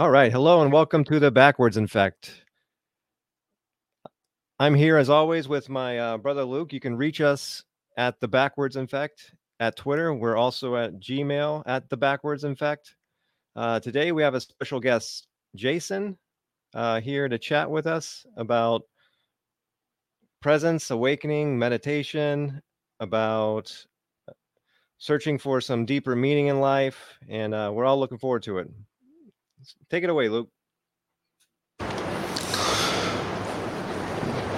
All right. Hello and welcome to the Backwards Infect. I'm here as always with my uh, brother Luke. You can reach us at the Backwards Infect at Twitter. We're also at Gmail at the Backwards Infect. Uh, today we have a special guest, Jason, uh, here to chat with us about presence, awakening, meditation, about searching for some deeper meaning in life, and uh, we're all looking forward to it. Take it away, Luke.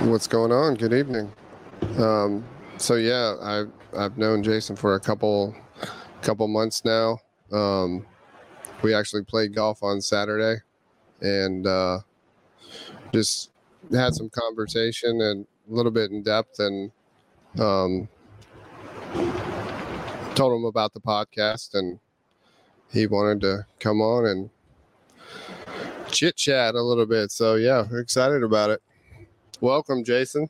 What's going on? Good evening. Um, so yeah, I've I've known Jason for a couple couple months now. Um, we actually played golf on Saturday, and uh, just had some conversation and a little bit in depth, and um, told him about the podcast, and he wanted to come on and chit chat a little bit. So yeah, we're excited about it. Welcome, Jason.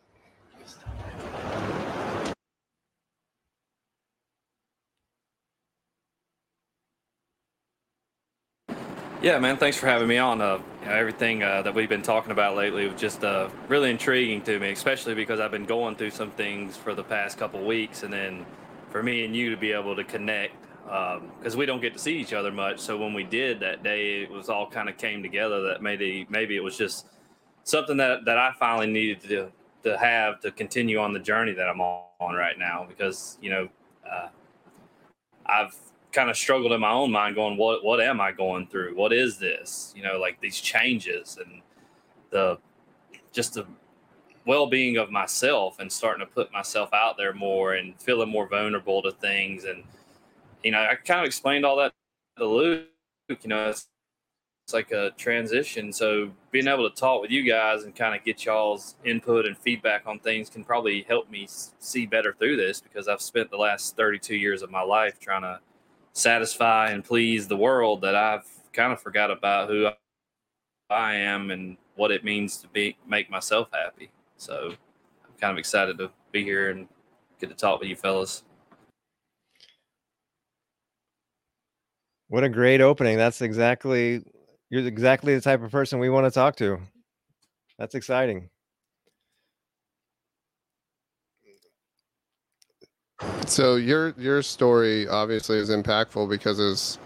Yeah, man. Thanks for having me on. Uh, you know, everything uh, that we've been talking about lately was just uh, really intriguing to me, especially because I've been going through some things for the past couple weeks, and then for me and you to be able to connect because um, we don't get to see each other much. So when we did that day, it was all kind of came together. That maybe maybe it was just something that that I finally needed to to have to continue on the journey that I'm on right now because you know uh, I've kind of struggled in my own mind going what what am i going through what is this you know like these changes and the just the well-being of myself and starting to put myself out there more and feeling more vulnerable to things and you know i kind of explained all that to luke you know it's, it's like a transition so being able to talk with you guys and kind of get y'all's input and feedback on things can probably help me see better through this because i've spent the last 32 years of my life trying to satisfy and please the world that I've kind of forgot about who I am and what it means to be make myself happy. So I'm kind of excited to be here and get to talk with you fellas. What a great opening. That's exactly you're exactly the type of person we want to talk to. That's exciting. So your your story obviously is impactful because it's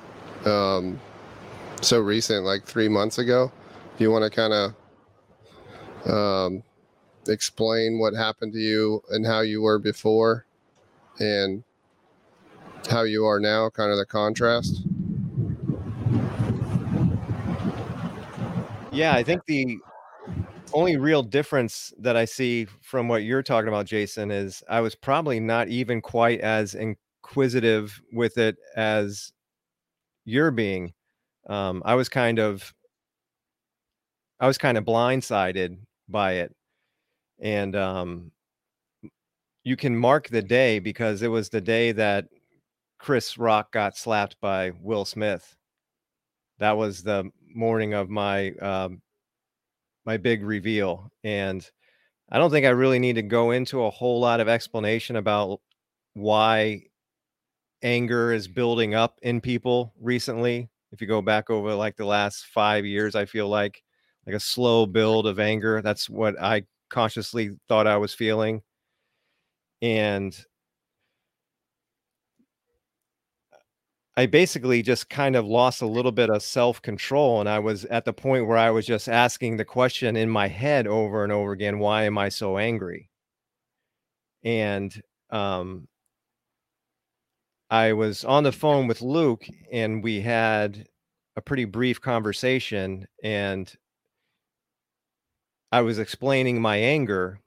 um, so recent, like three months ago. Do you want to kind of um, explain what happened to you and how you were before, and how you are now? Kind of the contrast. Yeah, I think the only real difference that I see from what you're talking about, Jason, is I was probably not even quite as inquisitive with it as you're being. Um, I was kind of, I was kind of blindsided by it, and um, you can mark the day because it was the day that Chris Rock got slapped by Will Smith. That was the morning of my um, my big reveal. And I don't think I really need to go into a whole lot of explanation about why anger is building up in people recently. If you go back over like the last five years, I feel like like a slow build of anger. That's what I consciously thought I was feeling. And I basically just kind of lost a little bit of self control. And I was at the point where I was just asking the question in my head over and over again why am I so angry? And um, I was on the phone with Luke and we had a pretty brief conversation. And I was explaining my anger.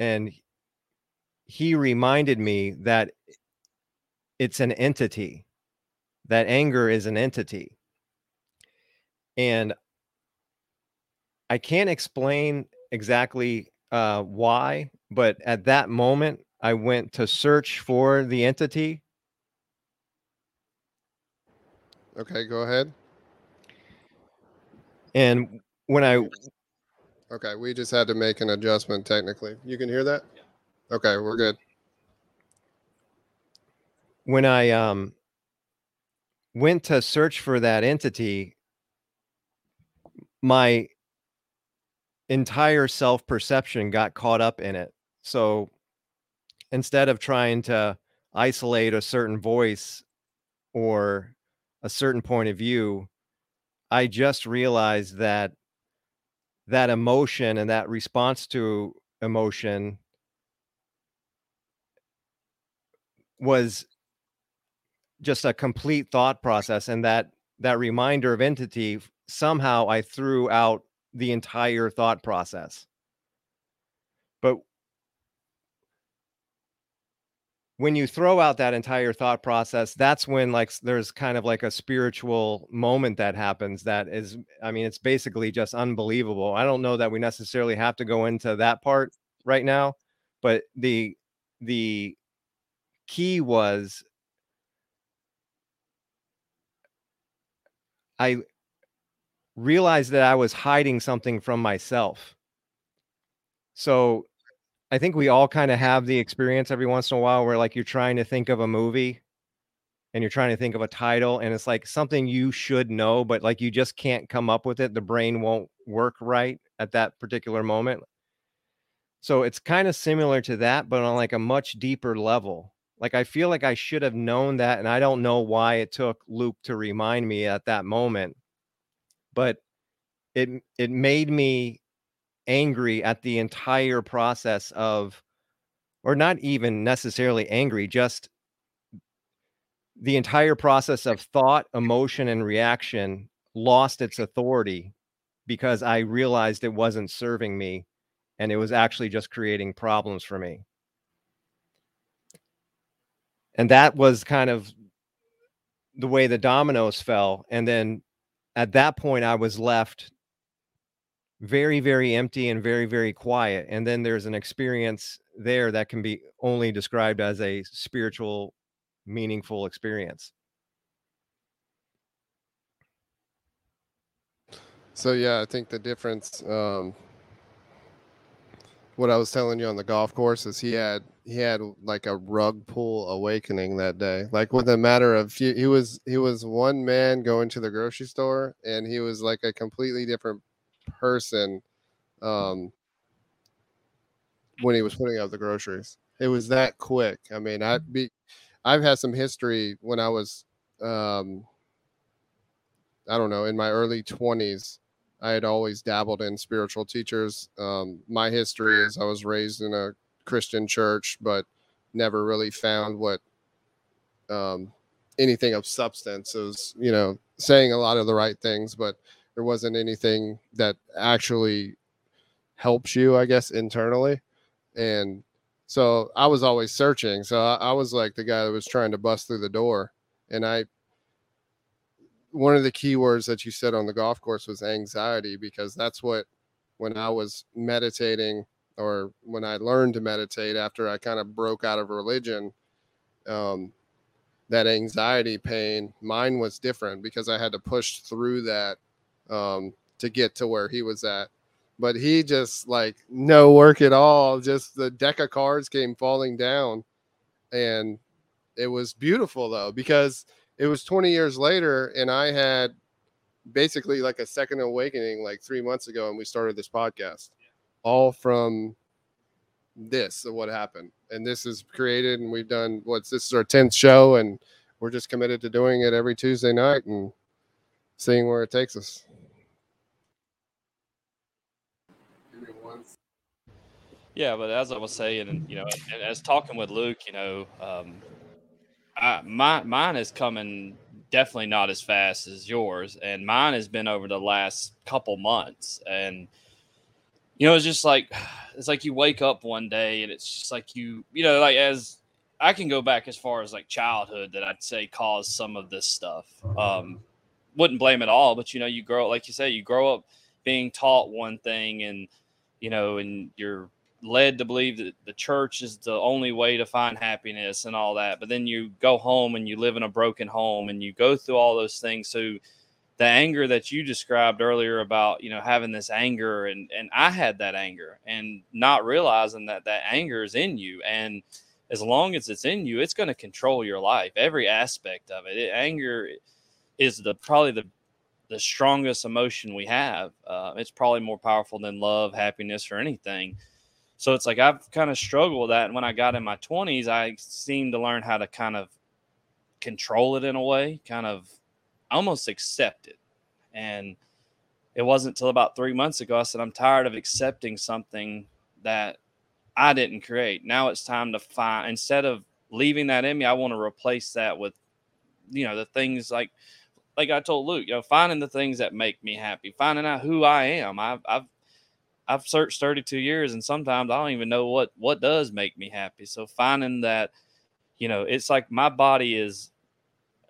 And he reminded me that it's an entity that anger is an entity. And I can't explain exactly uh, why, but at that moment, I went to search for the entity. Okay, go ahead. And when I. Okay, we just had to make an adjustment technically. You can hear that? Okay, we're good. When I um went to search for that entity, my entire self perception got caught up in it. So instead of trying to isolate a certain voice or a certain point of view, I just realized that that emotion and that response to emotion was just a complete thought process and that that reminder of entity somehow I threw out the entire thought process. But when you throw out that entire thought process, that's when like there's kind of like a spiritual moment that happens that is I mean it's basically just unbelievable. I don't know that we necessarily have to go into that part right now, but the the key was I realized that I was hiding something from myself. So I think we all kind of have the experience every once in a while where like you're trying to think of a movie and you're trying to think of a title and it's like something you should know but like you just can't come up with it. The brain won't work right at that particular moment. So it's kind of similar to that but on like a much deeper level like i feel like i should have known that and i don't know why it took luke to remind me at that moment but it it made me angry at the entire process of or not even necessarily angry just the entire process of thought emotion and reaction lost its authority because i realized it wasn't serving me and it was actually just creating problems for me and that was kind of the way the dominoes fell. And then at that point I was left very very empty and very very quiet. And then there's an experience there that can be only described as a spiritual meaningful experience. So yeah, I think the difference um what I was telling you on the golf course is he had he had like a rug pull awakening that day. Like with a matter of few, he was he was one man going to the grocery store, and he was like a completely different person um, when he was putting out the groceries. It was that quick. I mean, I be I've had some history when I was um, I don't know in my early twenties I had always dabbled in spiritual teachers. Um, my history is I was raised in a Christian church, but never really found what um, anything of substance. It was, you know, saying a lot of the right things, but there wasn't anything that actually helps you, I guess, internally. And so I was always searching. So I, I was like the guy that was trying to bust through the door. And I one of the key words that you said on the golf course was anxiety because that's what when I was meditating or when I learned to meditate after I kind of broke out of religion, um, that anxiety pain, mine was different because I had to push through that um, to get to where he was at. But he just like no work at all. Just the deck of cards came falling down, and it was beautiful though because it was 20 years later and i had basically like a second awakening like three months ago and we started this podcast. All from this of what happened. And this is created and we've done what's this is our 10th show and we're just committed to doing it every tuesday night and seeing where it takes us. Yeah but as i was saying and you know as talking with luke you know um, My mine is coming definitely not as fast as yours, and mine has been over the last couple months. And you know, it's just like it's like you wake up one day, and it's just like you, you know, like as I can go back as far as like childhood that I'd say caused some of this stuff. Um, wouldn't blame it all, but you know, you grow like you say, you grow up being taught one thing, and you know, and you're led to believe that the church is the only way to find happiness and all that. But then you go home and you live in a broken home and you go through all those things. So the anger that you described earlier about, you know, having this anger and and I had that anger and not realizing that that anger is in you and as long as it's in you, it's going to control your life, every aspect of it. it anger is the probably the the strongest emotion we have. Uh, it's probably more powerful than love, happiness, or anything. So it's like I've kind of struggled with that. And when I got in my 20s, I seemed to learn how to kind of control it in a way, kind of almost accept it. And it wasn't until about three months ago I said, I'm tired of accepting something that I didn't create. Now it's time to find, instead of leaving that in me, I want to replace that with, you know, the things like, like I told Luke, you know, finding the things that make me happy, finding out who I am. I've, I've, I've searched 32 years and sometimes I don't even know what, what does make me happy. So finding that, you know, it's like my body is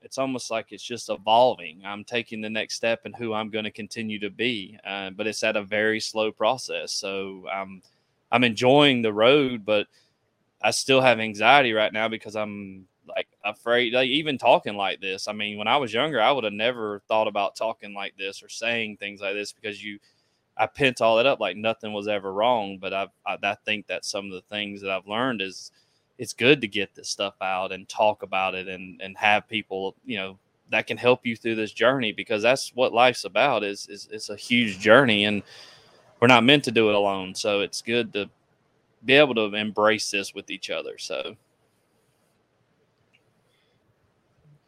it's almost like it's just evolving. I'm taking the next step and who I'm going to continue to be, uh, but it's at a very slow process. So I'm I'm enjoying the road, but I still have anxiety right now because I'm like afraid. Like even talking like this. I mean, when I was younger, I would have never thought about talking like this or saying things like this because you. I pent all that up like nothing was ever wrong, but I, I I think that some of the things that I've learned is it's good to get this stuff out and talk about it and and have people you know that can help you through this journey because that's what life's about is is it's a huge journey and we're not meant to do it alone. So it's good to be able to embrace this with each other. So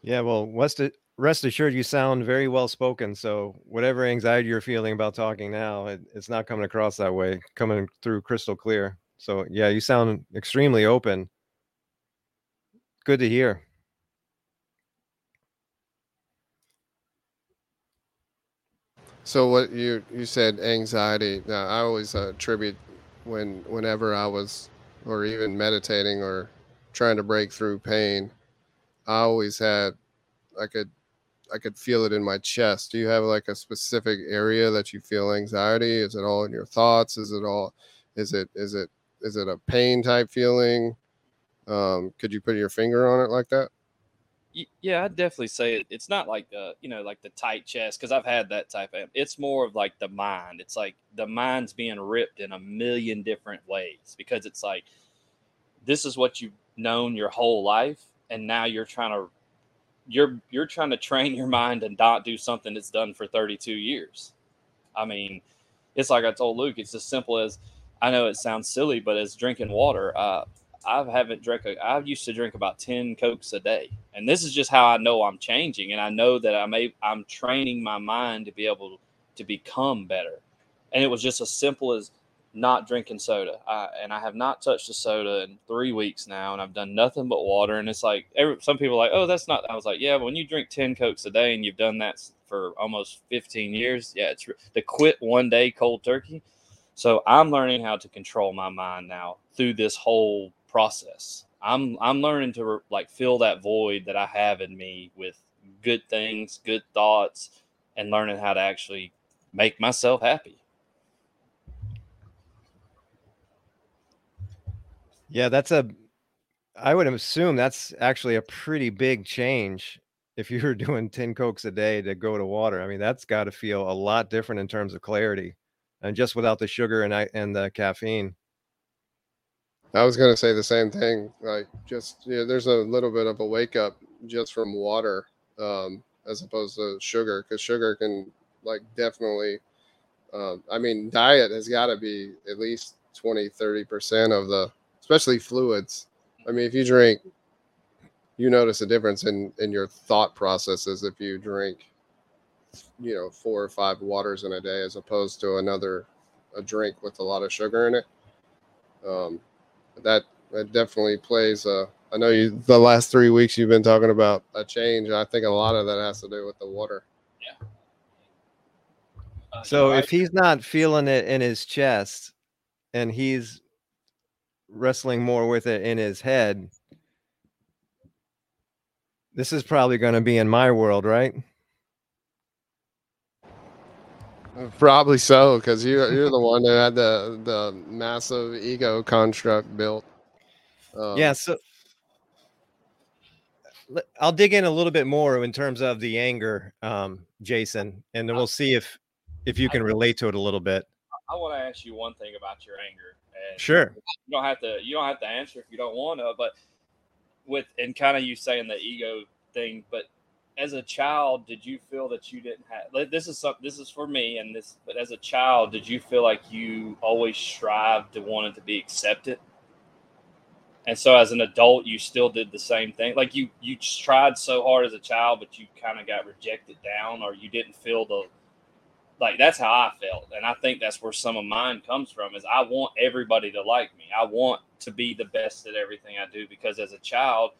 yeah well rest, rest assured you sound very well spoken so whatever anxiety you're feeling about talking now it, it's not coming across that way coming through crystal clear so yeah you sound extremely open Good to hear. So what you you said anxiety. Now I always uh, attribute when whenever I was or even meditating or trying to break through pain, I always had I could I could feel it in my chest. Do you have like a specific area that you feel anxiety? Is it all in your thoughts? Is it all is it is it is it a pain type feeling? Um, could you put your finger on it like that? Yeah, I'd definitely say it. It's not like the, you know, like the tight chest because I've had that type of. It's more of like the mind. It's like the mind's being ripped in a million different ways because it's like this is what you've known your whole life, and now you're trying to, you're you're trying to train your mind and not do something that's done for 32 years. I mean, it's like I told Luke. It's as simple as I know it sounds silly, but as drinking water. Uh, I haven't drank. A, I used to drink about ten cokes a day, and this is just how I know I'm changing, and I know that I'm a, I'm training my mind to be able to become better. And it was just as simple as not drinking soda. I, and I have not touched a soda in three weeks now, and I've done nothing but water. And it's like every, some people are like, oh, that's not. I was like, yeah, but when you drink ten cokes a day and you've done that for almost 15 years, yeah, it's to quit one day cold turkey. So I'm learning how to control my mind now through this whole process. I'm I'm learning to like fill that void that I have in me with good things, good thoughts, and learning how to actually make myself happy. Yeah, that's a I would assume that's actually a pretty big change if you were doing 10 cokes a day to go to water. I mean, that's got to feel a lot different in terms of clarity and just without the sugar and I and the caffeine. I was gonna say the same thing. Like, just yeah, there's a little bit of a wake up just from water, um, as opposed to sugar, because sugar can like definitely. Um, I mean, diet has got to be at least 20, 30 percent of the, especially fluids. I mean, if you drink, you notice a difference in in your thought processes if you drink, you know, four or five waters in a day as opposed to another a drink with a lot of sugar in it. Um, that that definitely plays. Uh, I know you the last three weeks you've been talking about a change. I think a lot of that has to do with the water. Yeah. So if he's not feeling it in his chest, and he's wrestling more with it in his head, this is probably going to be in my world, right? Probably so, because you you're the one that had the the massive ego construct built. Um, yeah, so I'll dig in a little bit more in terms of the anger, um, Jason, and then we'll see if if you can relate to it a little bit. I want to ask you one thing about your anger. And sure. You don't have to. You don't have to answer if you don't want to. But with and kind of you saying the ego thing, but as a child, did you feel that you didn't have? This is some, this is for me, and this. But as a child, did you feel like you always strived to wanted to be accepted? And so, as an adult, you still did the same thing. Like you, you tried so hard as a child, but you kind of got rejected down, or you didn't feel the. Like that's how I felt, and I think that's where some of mine comes from. Is I want everybody to like me. I want to be the best at everything I do because as a child,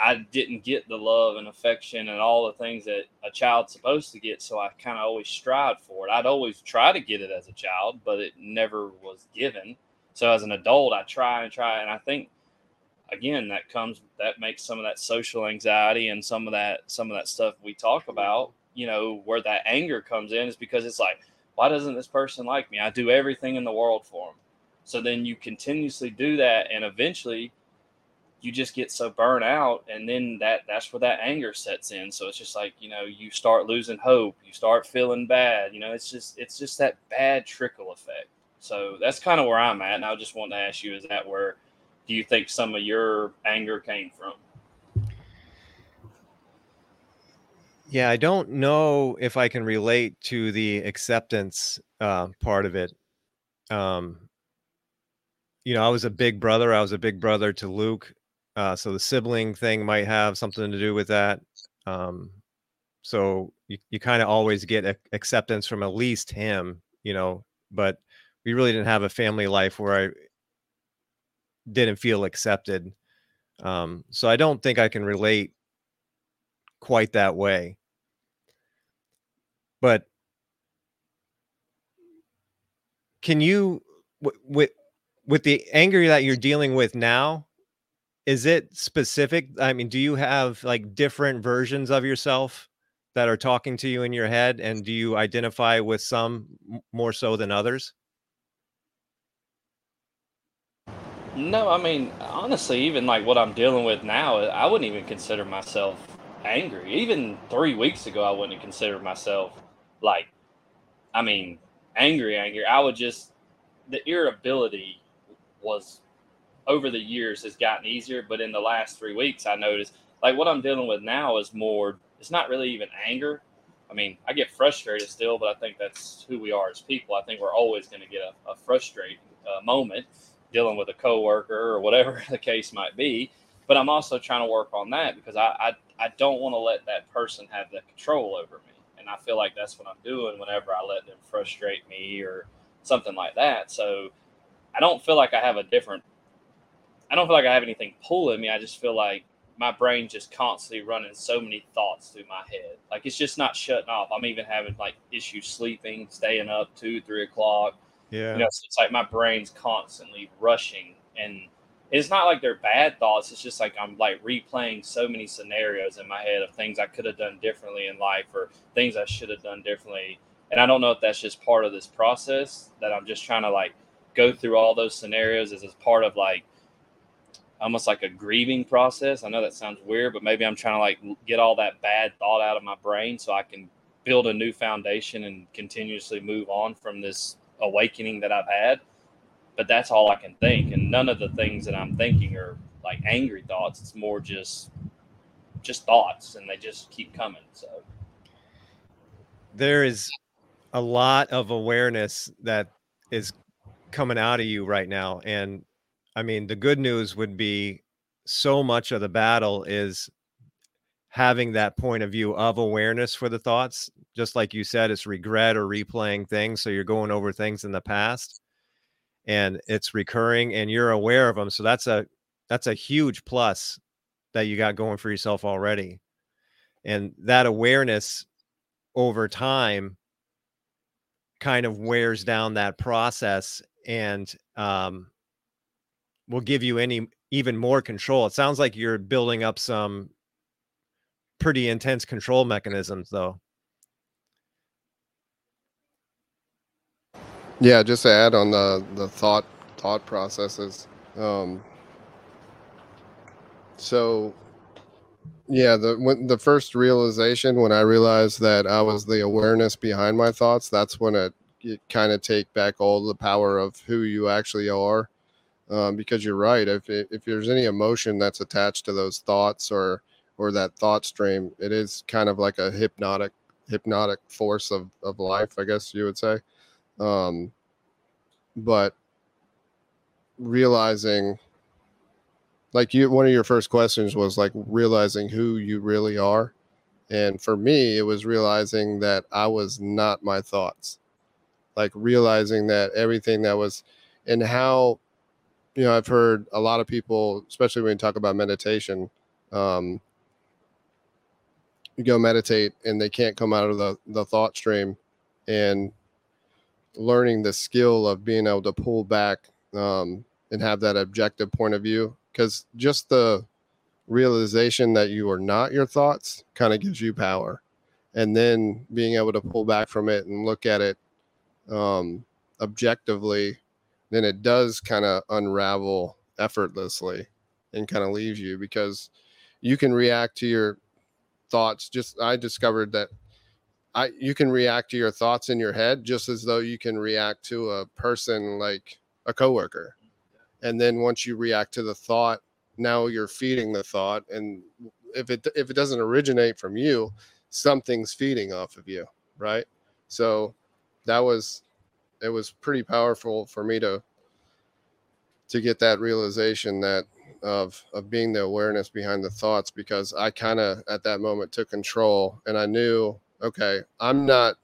I didn't get the love and affection and all the things that a child's supposed to get. So I kind of always strived for it. I'd always try to get it as a child, but it never was given. So as an adult, I try and try. And I think, again, that comes, that makes some of that social anxiety and some of that, some of that stuff we talk about, you know, where that anger comes in is because it's like, why doesn't this person like me? I do everything in the world for them. So then you continuously do that. And eventually, you just get so burnt out and then that that's where that anger sets in so it's just like you know you start losing hope you start feeling bad you know it's just it's just that bad trickle effect so that's kind of where i'm at and i just want to ask you is that where do you think some of your anger came from yeah i don't know if i can relate to the acceptance uh, part of it um you know i was a big brother i was a big brother to luke uh, so the sibling thing might have something to do with that. Um, so you, you kind of always get a- acceptance from at least him, you know, but we really didn't have a family life where I didn't feel accepted. Um, so I don't think I can relate quite that way. But can you with with the anger that you're dealing with now is it specific? I mean, do you have like different versions of yourself that are talking to you in your head? And do you identify with some more so than others? No, I mean, honestly, even like what I'm dealing with now, I wouldn't even consider myself angry. Even three weeks ago, I wouldn't consider myself like, I mean, angry, angry. I would just, the irritability was over the years has gotten easier. But in the last three weeks, I noticed like what I'm dealing with now is more, it's not really even anger. I mean, I get frustrated still, but I think that's who we are as people. I think we're always going to get a, a frustrating uh, moment dealing with a coworker or whatever the case might be. But I'm also trying to work on that because I, I, I don't want to let that person have the control over me. I feel like that's what I'm doing whenever I let them frustrate me or something like that. So I don't feel like I have a different I don't feel like I have anything pulling me. I just feel like my brain just constantly running so many thoughts through my head. Like it's just not shutting off. I'm even having like issues sleeping, staying up two, three o'clock. Yeah. You know, so it's like my brain's constantly rushing and it's not like they're bad thoughts. It's just like I'm like replaying so many scenarios in my head of things I could have done differently in life or things I should have done differently. And I don't know if that's just part of this process that I'm just trying to like go through all those scenarios as part of like almost like a grieving process. I know that sounds weird, but maybe I'm trying to like get all that bad thought out of my brain so I can build a new foundation and continuously move on from this awakening that I've had. But that's all I can think, and none of the things that I'm thinking are like angry thoughts. It's more just just thoughts, and they just keep coming. So there is a lot of awareness that is coming out of you right now, and I mean, the good news would be so much of the battle is having that point of view of awareness for the thoughts. Just like you said, it's regret or replaying things. So you're going over things in the past and it's recurring and you're aware of them. So that's a that's a huge plus that you got going for yourself already. And that awareness over time kind of wears down that process and um will give you any even more control. It sounds like you're building up some pretty intense control mechanisms though. Yeah, just to add on the the thought thought processes. Um, so yeah, the when the first realization when I realized that I was the awareness behind my thoughts, that's when it, kind of take back all the power of who you actually are um, because you're right. If if there's any emotion that's attached to those thoughts or or that thought stream, it is kind of like a hypnotic hypnotic force of of life, I guess you would say. Um, but realizing like you one of your first questions was like realizing who you really are. And for me it was realizing that i was not my thoughts. Like realizing that everything that was and how you know i've heard a lot of people especially when you talk about meditation um you go meditate and they can't come out of the the thought stream. And learning the skill of being able to pull back um, and have that objective point of view because just the realization that you are not your thoughts kind of gives you power. And then being able to pull back from it and look at it um, objectively then it does kind of unravel effortlessly and kind of leaves you because you can react to your thoughts. Just i discovered that i you can react to your thoughts in your head just as though you can react to a person like a coworker. And then once you react to the thought now you're feeding the thought and if it if it doesn't originate from you something's feeding off of you right? So that was it was pretty powerful for me to to get that realization that of of being the awareness behind the thoughts because I kind of at that moment took control and I knew okay. I'm not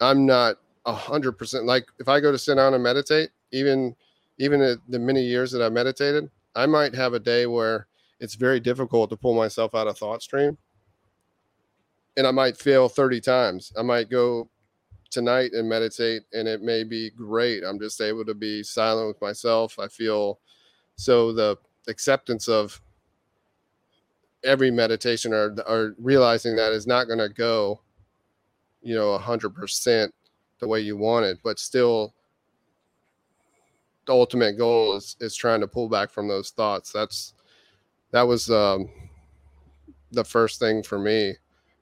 I'm not a hundred percent like if I go to sit down and meditate even even the many years that I meditated I might have a day where it's very difficult to pull myself out of thought stream. And I might fail 30 times. I might go tonight and meditate and it may be great. I'm just able to be silent with myself. I feel so the acceptance of every meditation or, or realizing that is not going to go you know 100% the way you want it but still the ultimate goal is is trying to pull back from those thoughts that's that was um the first thing for me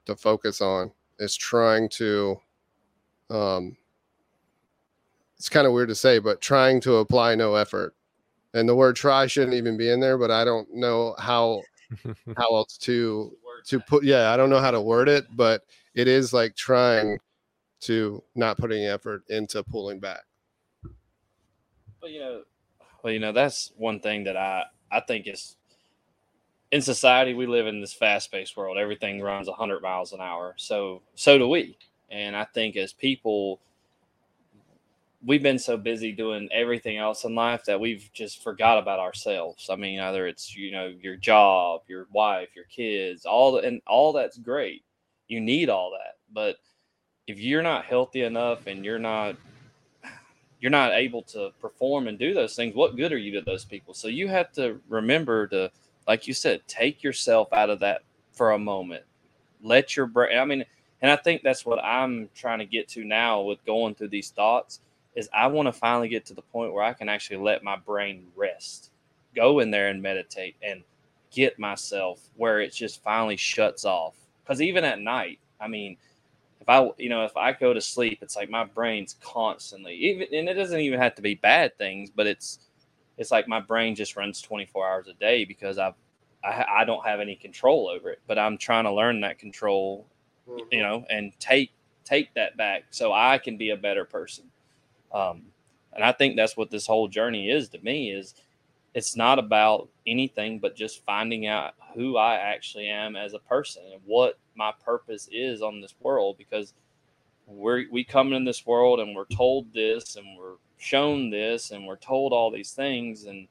to focus on is trying to um, it's kind of weird to say, but trying to apply no effort. And the word try shouldn't even be in there, but I don't know how how else to to put yeah, I don't know how to word it, but it is like trying to not putting effort into pulling back. Well, you know, well, you know, that's one thing that I I think is in society we live in this fast-paced world. Everything runs 100 miles an hour. So so do we. And I think as people, we've been so busy doing everything else in life that we've just forgot about ourselves. I mean, either it's you know your job, your wife, your kids, all the, and all that's great. You need all that, but if you're not healthy enough and you're not you're not able to perform and do those things, what good are you to those people? So you have to remember to, like you said, take yourself out of that for a moment. Let your brain. I mean and I think that's what I'm trying to get to now with going through these thoughts is I want to finally get to the point where I can actually let my brain rest. Go in there and meditate and get myself where it just finally shuts off. Cuz even at night, I mean, if I you know, if I go to sleep, it's like my brain's constantly even and it doesn't even have to be bad things, but it's it's like my brain just runs 24 hours a day because I've I, I don't have any control over it, but I'm trying to learn that control mm-hmm. you know, and take take that back so I can be a better person. Um, and I think that's what this whole journey is to me is it's not about anything but just finding out who I actually am as a person and what my purpose is on this world because we're we come in this world and we're told this and we're shown this and we're told all these things and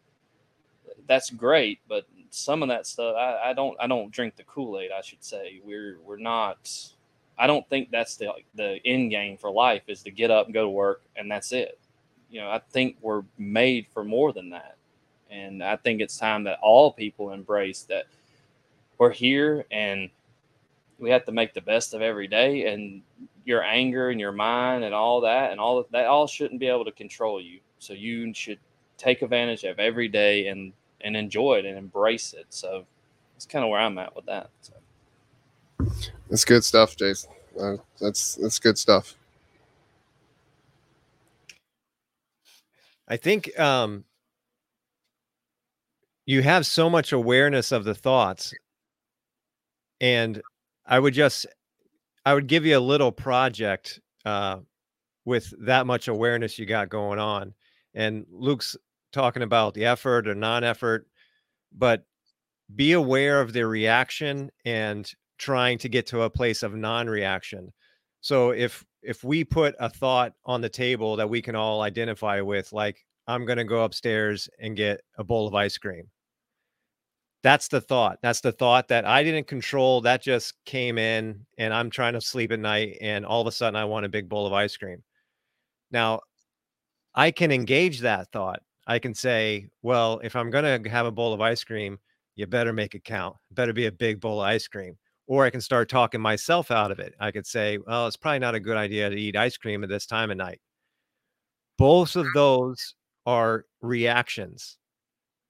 that's great but some of that stuff I, I don't I don't drink the Kool Aid. I should say we're we're not. I don't think that's the the end game for life is to get up and go to work and that's it. You know, I think we're made for more than that, and I think it's time that all people embrace that we're here and we have to make the best of every day and your anger and your mind and all that and all that, that all shouldn't be able to control you so you should take advantage of every day and and enjoy it and embrace it. So that's kind of where I'm at with that. So. That's good stuff, Jason. Uh, that's that's good stuff. I think um, you have so much awareness of the thoughts and I would just I would give you a little project uh, with that much awareness you got going on. And Luke's talking about the effort or non-effort, but be aware of the reaction and trying to get to a place of non-reaction. So if if we put a thought on the table that we can all identify with, like I'm going to go upstairs and get a bowl of ice cream. That's the thought. That's the thought that I didn't control. That just came in, and I'm trying to sleep at night, and all of a sudden I want a big bowl of ice cream. Now, I can engage that thought. I can say, well, if I'm going to have a bowl of ice cream, you better make it count. Better be a big bowl of ice cream. Or I can start talking myself out of it. I could say, well, it's probably not a good idea to eat ice cream at this time of night. Both of those are reactions.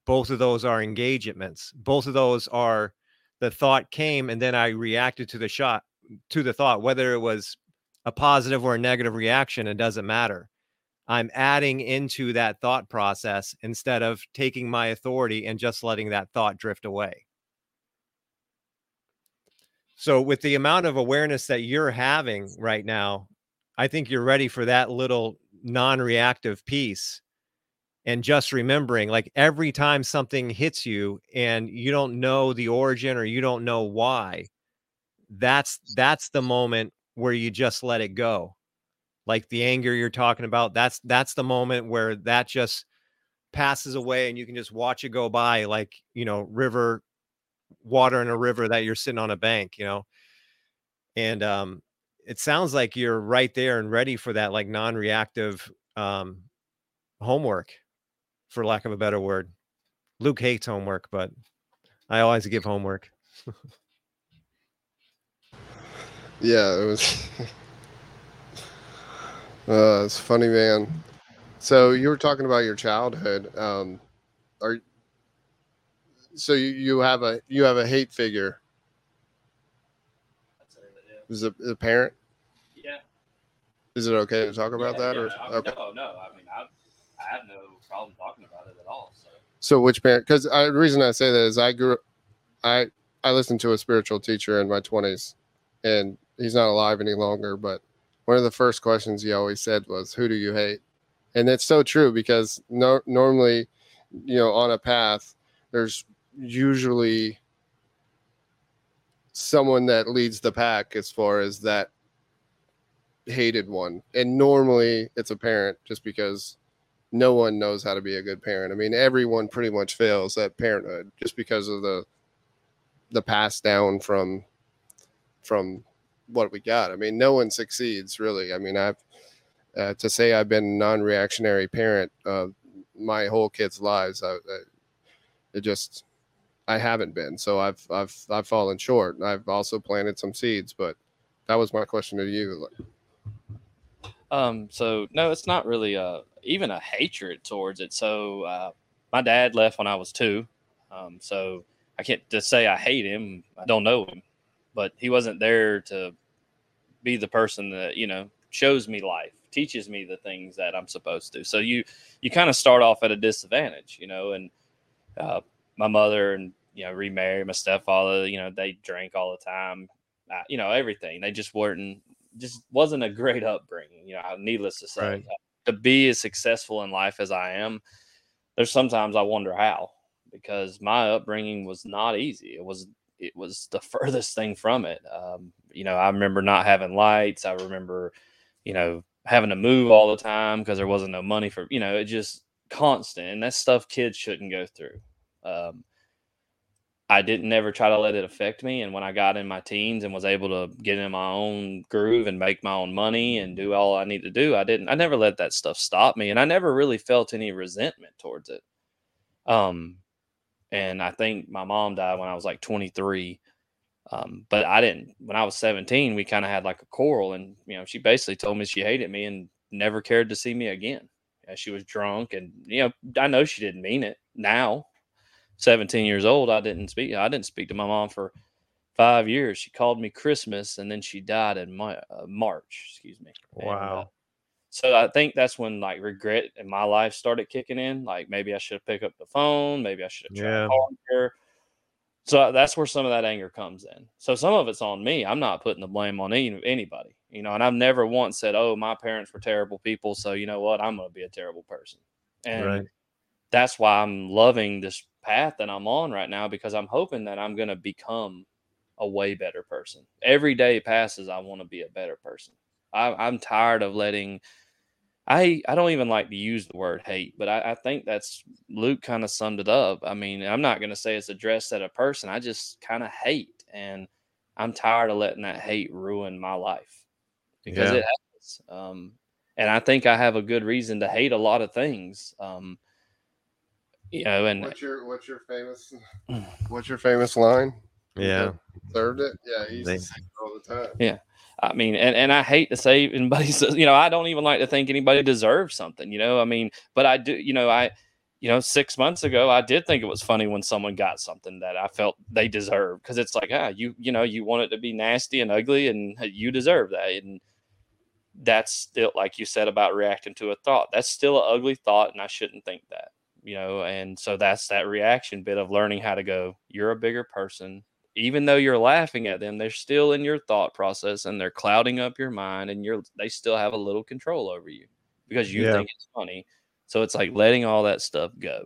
Both of those are engagements. Both of those are the thought came and then I reacted to the shot to the thought, whether it was a positive or a negative reaction, it doesn't matter. I'm adding into that thought process instead of taking my authority and just letting that thought drift away. So, with the amount of awareness that you're having right now, I think you're ready for that little non reactive piece. And just remembering, like every time something hits you and you don't know the origin or you don't know why, that's that's the moment where you just let it go. Like the anger you're talking about, that's that's the moment where that just passes away and you can just watch it go by like, you know, river water in a river that you're sitting on a bank, you know. And um it sounds like you're right there and ready for that like non-reactive um homework for lack of a better word. Luke hates homework, but I always give homework. yeah, it was uh, it's funny, man. So you were talking about your childhood. Um, are so you, you have a you have a hate figure. Is it a parent? Yeah. Is it okay to talk about yeah, that? yeah, or I, okay. No, no. I mean, I, I have no problem talking about it at all. So. So which parent? Because the reason I say that is I grew, I I listened to a spiritual teacher in my twenties, and he's not alive any longer. But one of the first questions he always said was, "Who do you hate?" And it's so true because no, normally, you know, on a path, there's usually someone that leads the pack as far as that hated one, and normally it's a parent, just because no one knows how to be a good parent. I mean, everyone pretty much fails at parenthood just because of the the pass down from from what we got. I mean, no one succeeds really. I mean, I've uh, to say I've been a non-reactionary parent uh, my whole kids' lives. I, I, it just I haven't been. So I've I've I've fallen short. I've also planted some seeds, but that was my question to you. Um, so no, it's not really a even a hatred towards it. So uh, my dad left when I was two. Um, so I can't just say I hate him. I don't know him, but he wasn't there to be the person that you know shows me life, teaches me the things that I'm supposed to. So you you kind of start off at a disadvantage, you know. And uh, my mother and you know remarried my stepfather. You know they drank all the time. Uh, you know everything. They just weren't just wasn't a great upbringing. You know, needless to say. Right. To be as successful in life as I am, there's sometimes I wonder how because my upbringing was not easy. It was it was the furthest thing from it. Um, you know, I remember not having lights. I remember, you know, having to move all the time because there wasn't no money for, you know, it just constant. And that's stuff kids shouldn't go through. Um, I didn't never try to let it affect me. And when I got in my teens and was able to get in my own groove and make my own money and do all I need to do, I didn't, I never let that stuff stop me. And I never really felt any resentment towards it. Um, and I think my mom died when I was like 23. Um, but I didn't, when I was 17, we kind of had like a quarrel and, you know, she basically told me she hated me and never cared to see me again. She was drunk and, you know, I know she didn't mean it now, 17 years old, I didn't speak. I didn't speak to my mom for five years. She called me Christmas, and then she died in my, uh, March. Excuse me. And, uh, Wow. so I think that's when like regret in my life started kicking in. Like maybe I should have picked up the phone. Maybe I should have tried Yeah. harder. So that's where some of that anger comes in. So some of it's on me. I'm not putting the blame on any, anybody, you know, and I've never once said, oh, my parents were terrible people. So, you know what? I'm going to be a terrible person. And right. That's why I'm loving this path that I'm on right now because I'm hoping that I'm going to become a way better person. Every day passes, I want to be a better person. I, I'm tired of letting I I don't even like to use the word hate, but I, I think that's Luke kind of summed it up. I mean, I'm not going to say it's addressed at a person. I just kind of hate, and I'm tired of letting that hate ruin my life because yeah. it happens. Um, and I think I have a good reason to hate a lot of things. Um, you know, and what's your what's your famous what's your famous line? Yeah, served it. Yeah, he's they, all the time. Yeah, I mean, and, and I hate to say anybody says, you know, I don't even like to think anybody deserves something, you know. I mean, but I do, you know, I, you know, six months ago, I did think it was funny when someone got something that I felt they deserved because it's like, ah, you, you know, you want it to be nasty and ugly, and you deserve that, and that's still like you said about reacting to a thought. That's still an ugly thought, and I shouldn't think that, you know. And so that's that reaction bit of learning how to go. You're a bigger person even though you're laughing at them, they're still in your thought process and they're clouding up your mind and you're they still have a little control over you because you yeah. think it's funny. So it's like letting all that stuff go.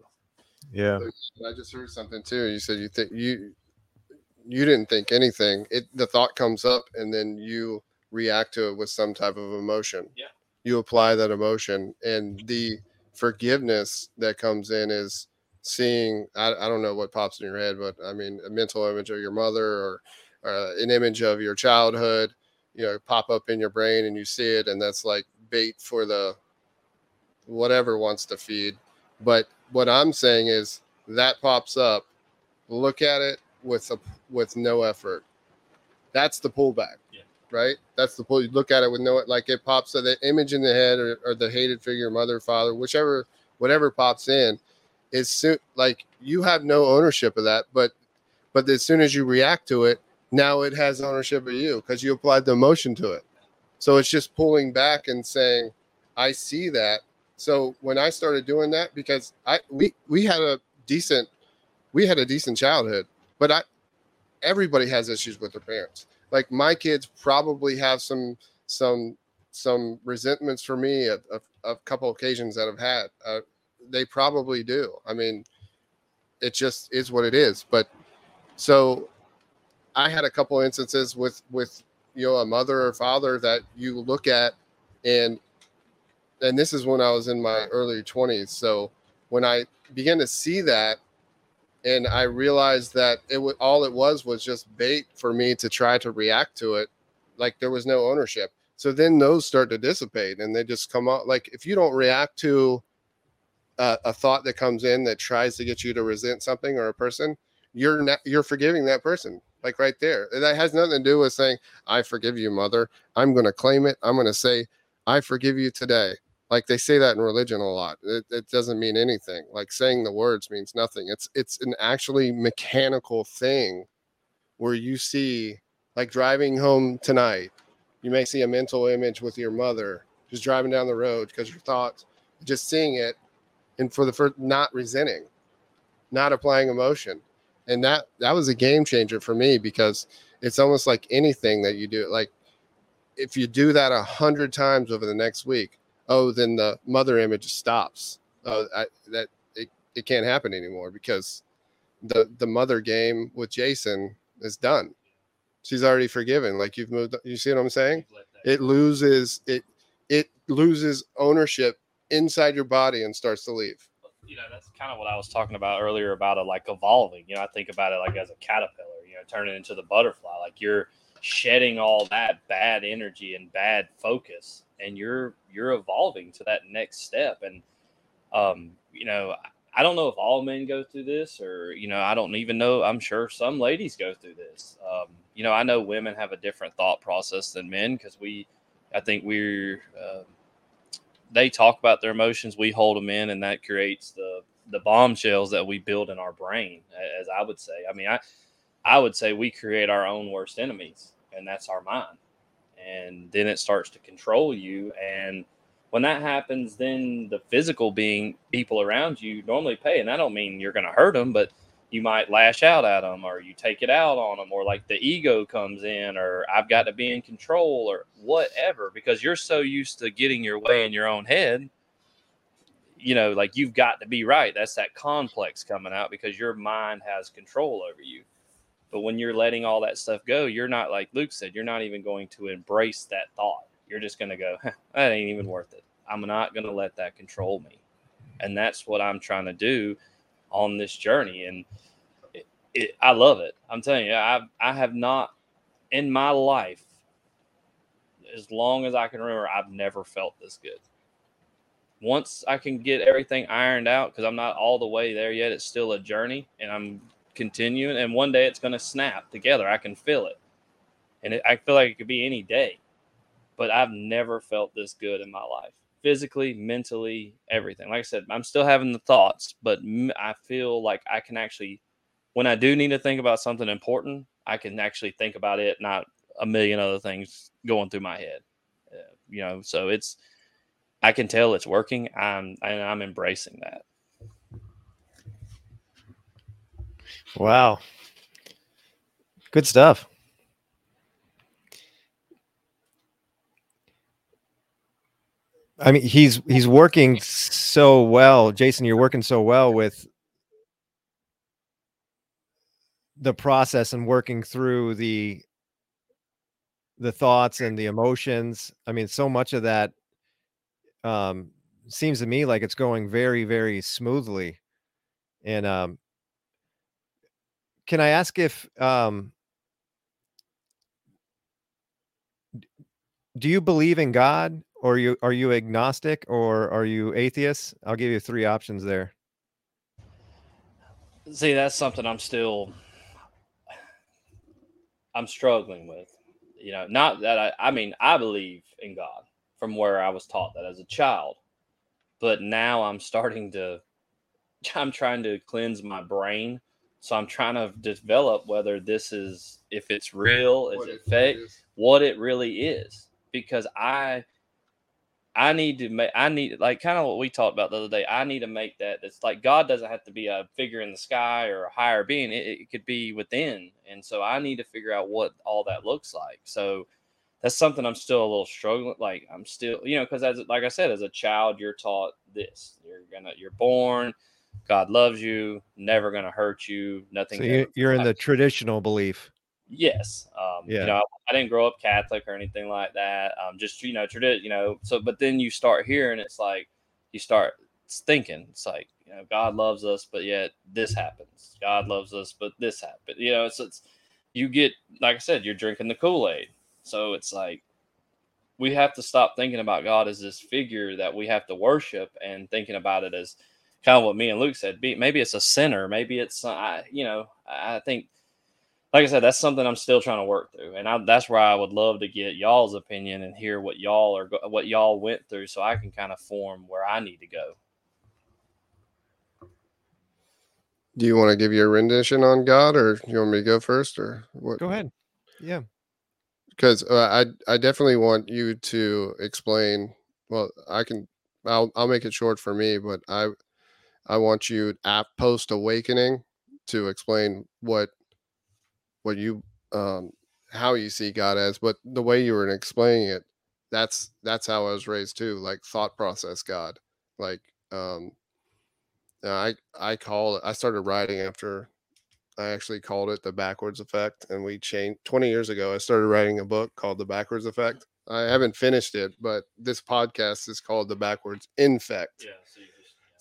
Yeah. I just heard something too. You said you think you you didn't think anything. It the thought comes up and then you react to it with some type of emotion. Yeah. You apply that emotion and the forgiveness that comes in is seeing I, I don't know what pops in your head but i mean a mental image of your mother or, or an image of your childhood you know pop up in your brain and you see it and that's like bait for the whatever wants to feed but what i'm saying is that pops up look at it with a with no effort that's the pullback. Right that's the pull you look at it with no like it pops the image in the head or, or the hated figure mother father whichever whatever pops in is soon like you have no ownership of that, but but as soon as you react to it, now it has ownership of you because you applied the emotion to it. So it's just pulling back and saying, I see that. So when I started doing that, because I we we had a decent we had a decent childhood, but I everybody has issues with their parents. Like my kids probably have some some some resentments for me a, a, a couple occasions that I've had. Uh, they probably do. I mean, it just is what it is. But so I had a couple instances with with you know a mother or father that you look at and and this is when I was in my early 20s. So when I began to see that and I realized that it was all it was was just bait for me to try to react to it like there was no ownership. So then those start to dissipate and they just come out like if you don't react to a, a thought that comes in that tries to get you to resent something or a person, you're not you're forgiving that person like right there. That has nothing to do with saying, I forgive you, mother. I'm going to claim it. I'm going to say, I forgive you today. Like they say that in religion a lot. It, it, doesn't mean anything. Like saying the words means nothing. It's it's an actually mechanical thing where you see like driving home tonight, you may see a mental image with your mother just driving down the road because your thoughts, just seeing it and for the first not resenting, not applying emotion. And that that was a game changer for me because it's almost like anything that you do. Like if you do that a hundred times over the next week, oh, then the mother image stops. Oh, I, that it, it can't happen anymore because the the mother game with Jason is done. She's already forgiven. Like you've moved. You see what I'm saying? It loses it. It loses ownership inside your body and starts to leave. You know, that's kind of what I was talking about earlier about it like evolving. You know, I think about it like as a caterpillar, you know, turning into the butterfly. Like you're shedding all that bad energy and bad focus and you're you're evolving to that next step. And um, you know, I don't know if all men go through this or, you know, I don't even know. I'm sure some ladies go through this. Um, you know, I know women have a different thought process than men because we, I think we're, uh, they talk about their emotions, we hold them in, and that creates the the bombshells that we build in our brain. As I would say, I mean, I I would say we create our own worst enemies, and that's our mind. And then it starts to control you, and when that happens, then the physical being people around you normally pay, and I don't mean you're going to hurt them, but you might lash out at them or you take it out on them or like the ego comes in or I've got to be in control or whatever because you're so used to getting your way in your own head. You know, like you've got to be right. That's that complex coming out because your mind has control over you. But when you're letting all that stuff go, you're not like Luke said, you're not even going to embrace that thought. You're just going to go, that ain't even worth it. I'm not going to let that control me. And that's what I'm trying to do on this journey. And it, it, I love it. I'm telling you, I I have not in my life, as long as I can remember, I've never felt this good. Once I can get everything ironed out, because I'm not all the way there yet, it's still a journey, and I'm continuing. And one day it's going to snap together. I can feel it, and it, I feel like it could be any day. But I've never felt this good in my life physically, mentally, everything. Like I said, I'm still having the thoughts, but I feel like I can actually, when I do need to think about something important, I can actually think about it, not a million other things going through my head. Uh, you know, so it's, I can tell it's working. I'm, and I'm embracing that. Wow. Good stuff. I mean, he's he's working so well, Jason. You're working so well with the process and working through the the thoughts and the emotions. I mean, so much of that um, seems to me like it's going very, very smoothly. And um, can I ask if um, do you believe in God or you are you agnostic or are you atheist? I'll give you three options there. See, that's something I'm still I'm struggling with. You know, not that I I mean, I believe in God from where I was taught that as a child. But now I'm starting to I'm trying to cleanse my brain. So I'm trying to develop whether this is if it's real, is it fake, what it really is. Because I I need to make, I need, like, kind of what we talked about the other day. I need to make that. It's like God doesn't have to be a figure in the sky or a higher being, it, it could be within. And so I need to figure out what all that looks like. So that's something I'm still a little struggling. Like, I'm still, you know, because as, like I said, as a child, you're taught this. You're gonna, you're born, God loves you, never gonna hurt you, nothing. So you're, in the traditional belief. Yes. Um, yeah. You know, I didn't grow up Catholic or anything like that. Um, just you know, tradition. You know, so but then you start hearing it's like you start thinking it's like you know God loves us, but yet this happens. God loves us, but this happened. You know, it's it's you get like I said, you're drinking the Kool Aid. So it's like we have to stop thinking about God as this figure that we have to worship and thinking about it as kind of what me and Luke said. Maybe it's a sinner. Maybe it's I, you know I think like I said, that's something I'm still trying to work through, and I, that's where I would love to get y'all's opinion and hear what y'all are what y'all went through, so I can kind of form where I need to go. Do you want to give your rendition on God, or you want me to go first, or what? Go ahead. Yeah, because uh, I I definitely want you to explain. Well, I can. I'll I'll make it short for me, but I I want you at post awakening to explain what what you um how you see God as, but the way you were explaining it, that's that's how I was raised too, like thought process God. Like um I I call it I started writing after I actually called it the backwards effect and we changed 20 years ago I started writing a book called The Backwards Effect. I haven't finished it, but this podcast is called The Backwards Infect. Yeah,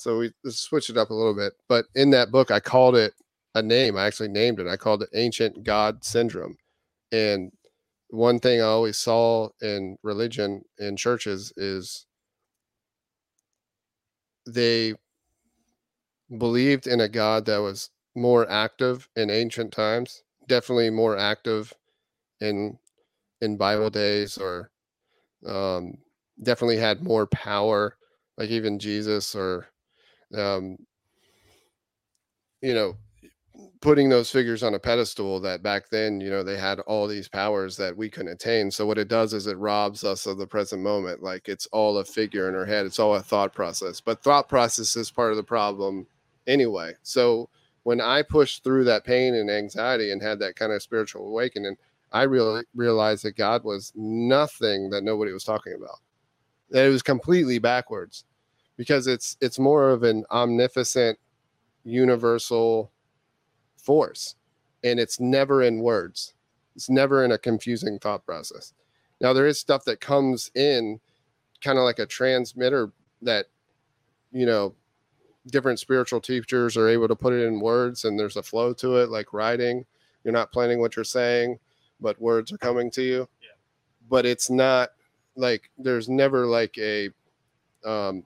so, we switch it up a little bit. But in that book I called it a name. I actually named it. I called it Ancient God Syndrome. And one thing I always saw in religion in churches is they believed in a God that was more active in ancient times, definitely more active in in Bible days, or um, definitely had more power, like even Jesus, or um, you know, putting those figures on a pedestal that back then you know they had all these powers that we couldn't attain. So what it does is it robs us of the present moment like it's all a figure in our head it's all a thought process but thought process is part of the problem anyway. So when I pushed through that pain and anxiety and had that kind of spiritual awakening, I really realized that God was nothing that nobody was talking about. That it was completely backwards because it's it's more of an omnificent universal force and it's never in words. It's never in a confusing thought process. Now there is stuff that comes in kind of like a transmitter that you know different spiritual teachers are able to put it in words and there's a flow to it like writing you're not planning what you're saying but words are coming to you yeah. but it's not like there's never like a um,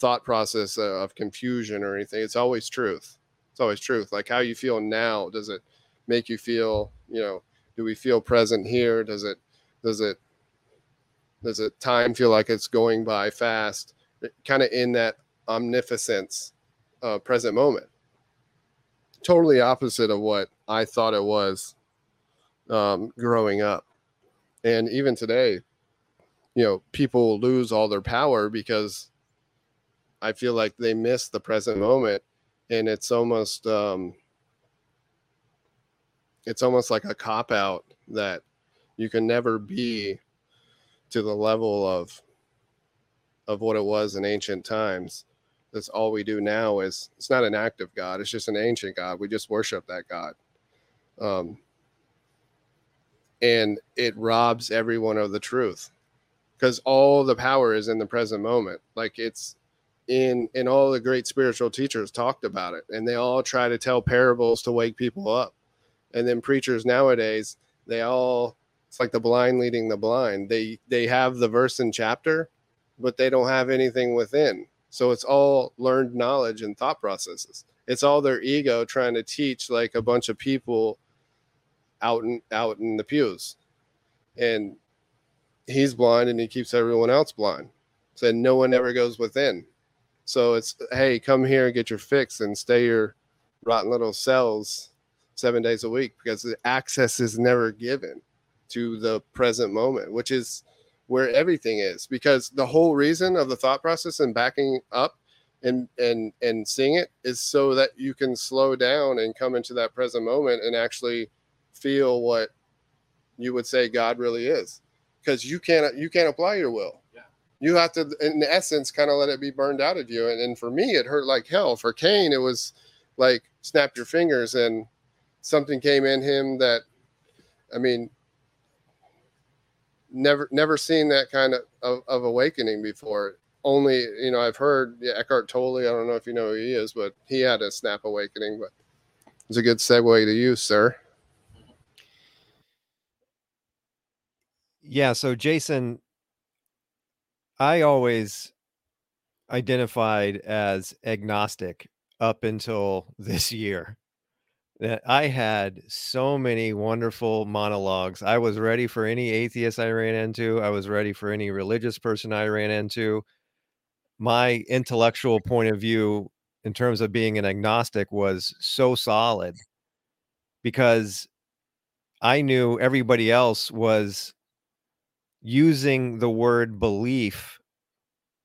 thought process of confusion or anything it's always truth it's always truth like how you feel now does it make you feel you know do we feel present here does it does it does it time feel like it's going by fast kind of in that omnificence uh, present moment. Totally opposite of what I thought it was um, growing up. And even today, you know, people lose all their power because I feel like they miss the present moment. And it's almost, um, it's almost like a cop out that you can never be to the level of of what it was in ancient times. That's all we do now is it's not an active god it's just an ancient god. We just worship that god. Um, and it robs everyone of the truth because all the power is in the present moment. Like it's in in all the great spiritual teachers talked about it and they all try to tell parables to wake people up and then preachers nowadays they all it's like the blind leading the blind they they have the verse and chapter but they don't have anything within so it's all learned knowledge and thought processes. It's all their ego trying to teach like a bunch of people out in out in the pews. And he's blind and he keeps everyone else blind. So no one ever goes within. So it's hey, come here and get your fix and stay your rotten little cells seven days a week because the access is never given to the present moment, which is where everything is because the whole reason of the thought process and backing up and and and seeing it is so that you can slow down and come into that present moment and actually feel what you would say God really is because you can't you can't apply your will. You have to in essence kind of let it be burned out of you and, and for me it hurt like hell for Cain it was like snap your fingers and something came in him that I mean never never seen that kind of, of, of, awakening before. Only you know I've heard yeah, Eckhart Tolle. I don't know if you know who he is, but he had a snap awakening. But it's a good segue to you, sir. Yeah. So Jason, I always identified as agnostic up until this year that I had so many wonderful monologues. I was ready for any atheist I ran into. I was ready for any religious person I ran into. My intellectual point of view in terms of being an agnostic was so solid because I knew everybody else was using the word belief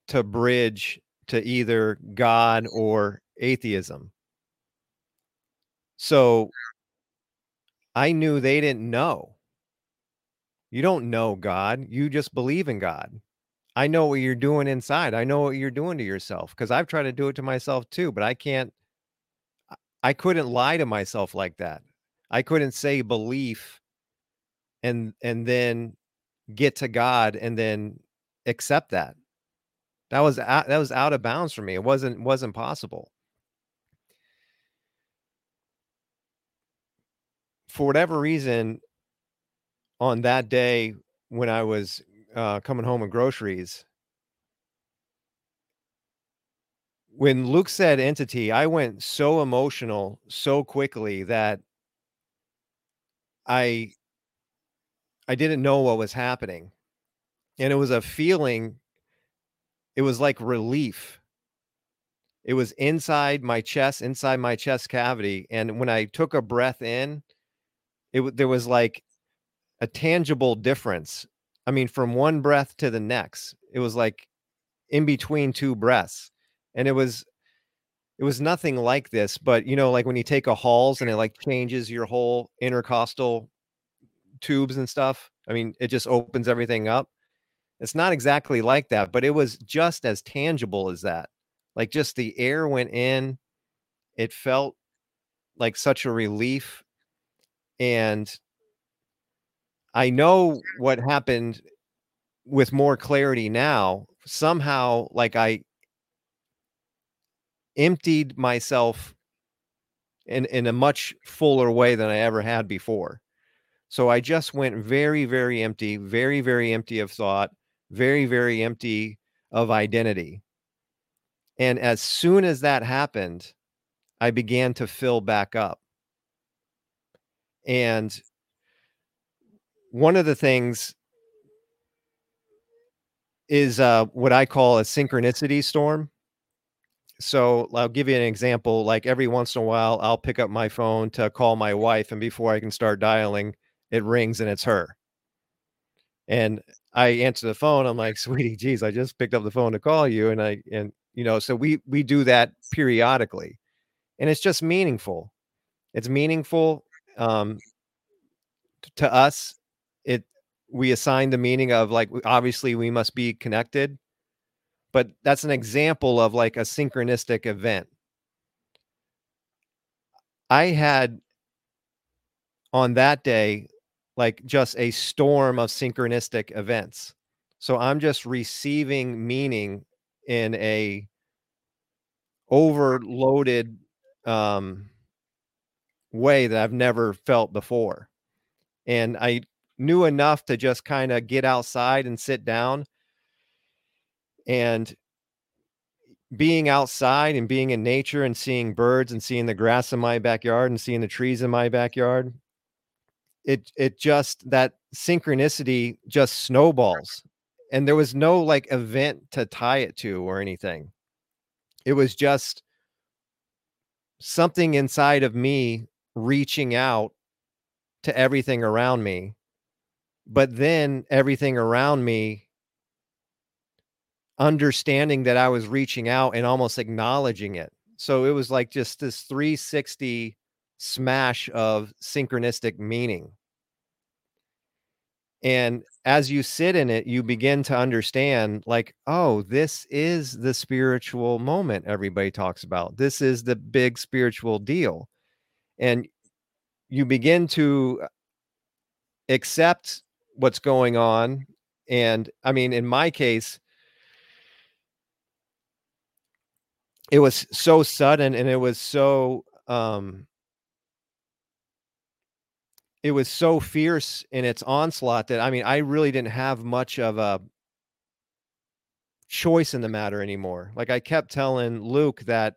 to bridge to either God or atheism. So I knew they didn't know. You don't know God. You just believe in God. I know what you're doing inside. I know what you're doing to yourself because I've tried to do it to myself too, but I can't. I couldn't lie to myself like that. I couldn't say belief and and then get to God and then accept that. That was out, that was out of bounds for me. It wasn't wasn't possible. for whatever reason, on that day when I was uh, coming home with groceries, when Luke said entity, I went so emotional so quickly that I I didn't know what was happening. And it was a feeling it was like relief. It was inside my chest, inside my chest cavity, and when I took a breath in, it there was like a tangible difference. I mean, from one breath to the next, it was like in between two breaths, and it was it was nothing like this, but you know, like when you take a Halls and it like changes your whole intercostal tubes and stuff. I mean, it just opens everything up. It's not exactly like that, but it was just as tangible as that. Like just the air went in, it felt like such a relief. And I know what happened with more clarity now. Somehow, like I emptied myself in in a much fuller way than I ever had before. So I just went very, very empty, very, very empty of thought, very, very empty of identity. And as soon as that happened, I began to fill back up. And one of the things is uh, what I call a synchronicity storm. So I'll give you an example. Like every once in a while, I'll pick up my phone to call my wife, and before I can start dialing, it rings and it's her. And I answer the phone. I'm like, sweetie, geez, I just picked up the phone to call you. And I, and, you know, so we, we do that periodically and it's just meaningful. It's meaningful. Um, to us, it, we assign the meaning of like, obviously we must be connected, but that's an example of like a synchronistic event. I had on that day like just a storm of synchronistic events. So I'm just receiving meaning in a overloaded um, way that I've never felt before. And I knew enough to just kind of get outside and sit down. And being outside and being in nature and seeing birds and seeing the grass in my backyard and seeing the trees in my backyard it it just that synchronicity just snowballs and there was no like event to tie it to or anything it was just something inside of me reaching out to everything around me but then everything around me understanding that I was reaching out and almost acknowledging it. So it was like just this 360 smash of synchronistic meaning. And as you sit in it, you begin to understand, like, oh, this is the spiritual moment everybody talks about. This is the big spiritual deal. And you begin to uh, accept what's going on. And I mean, in my case, it was so sudden and it was so um it was so fierce in its onslaught that I mean, I really didn't have much of a choice in the matter anymore. Like I kept telling Luke that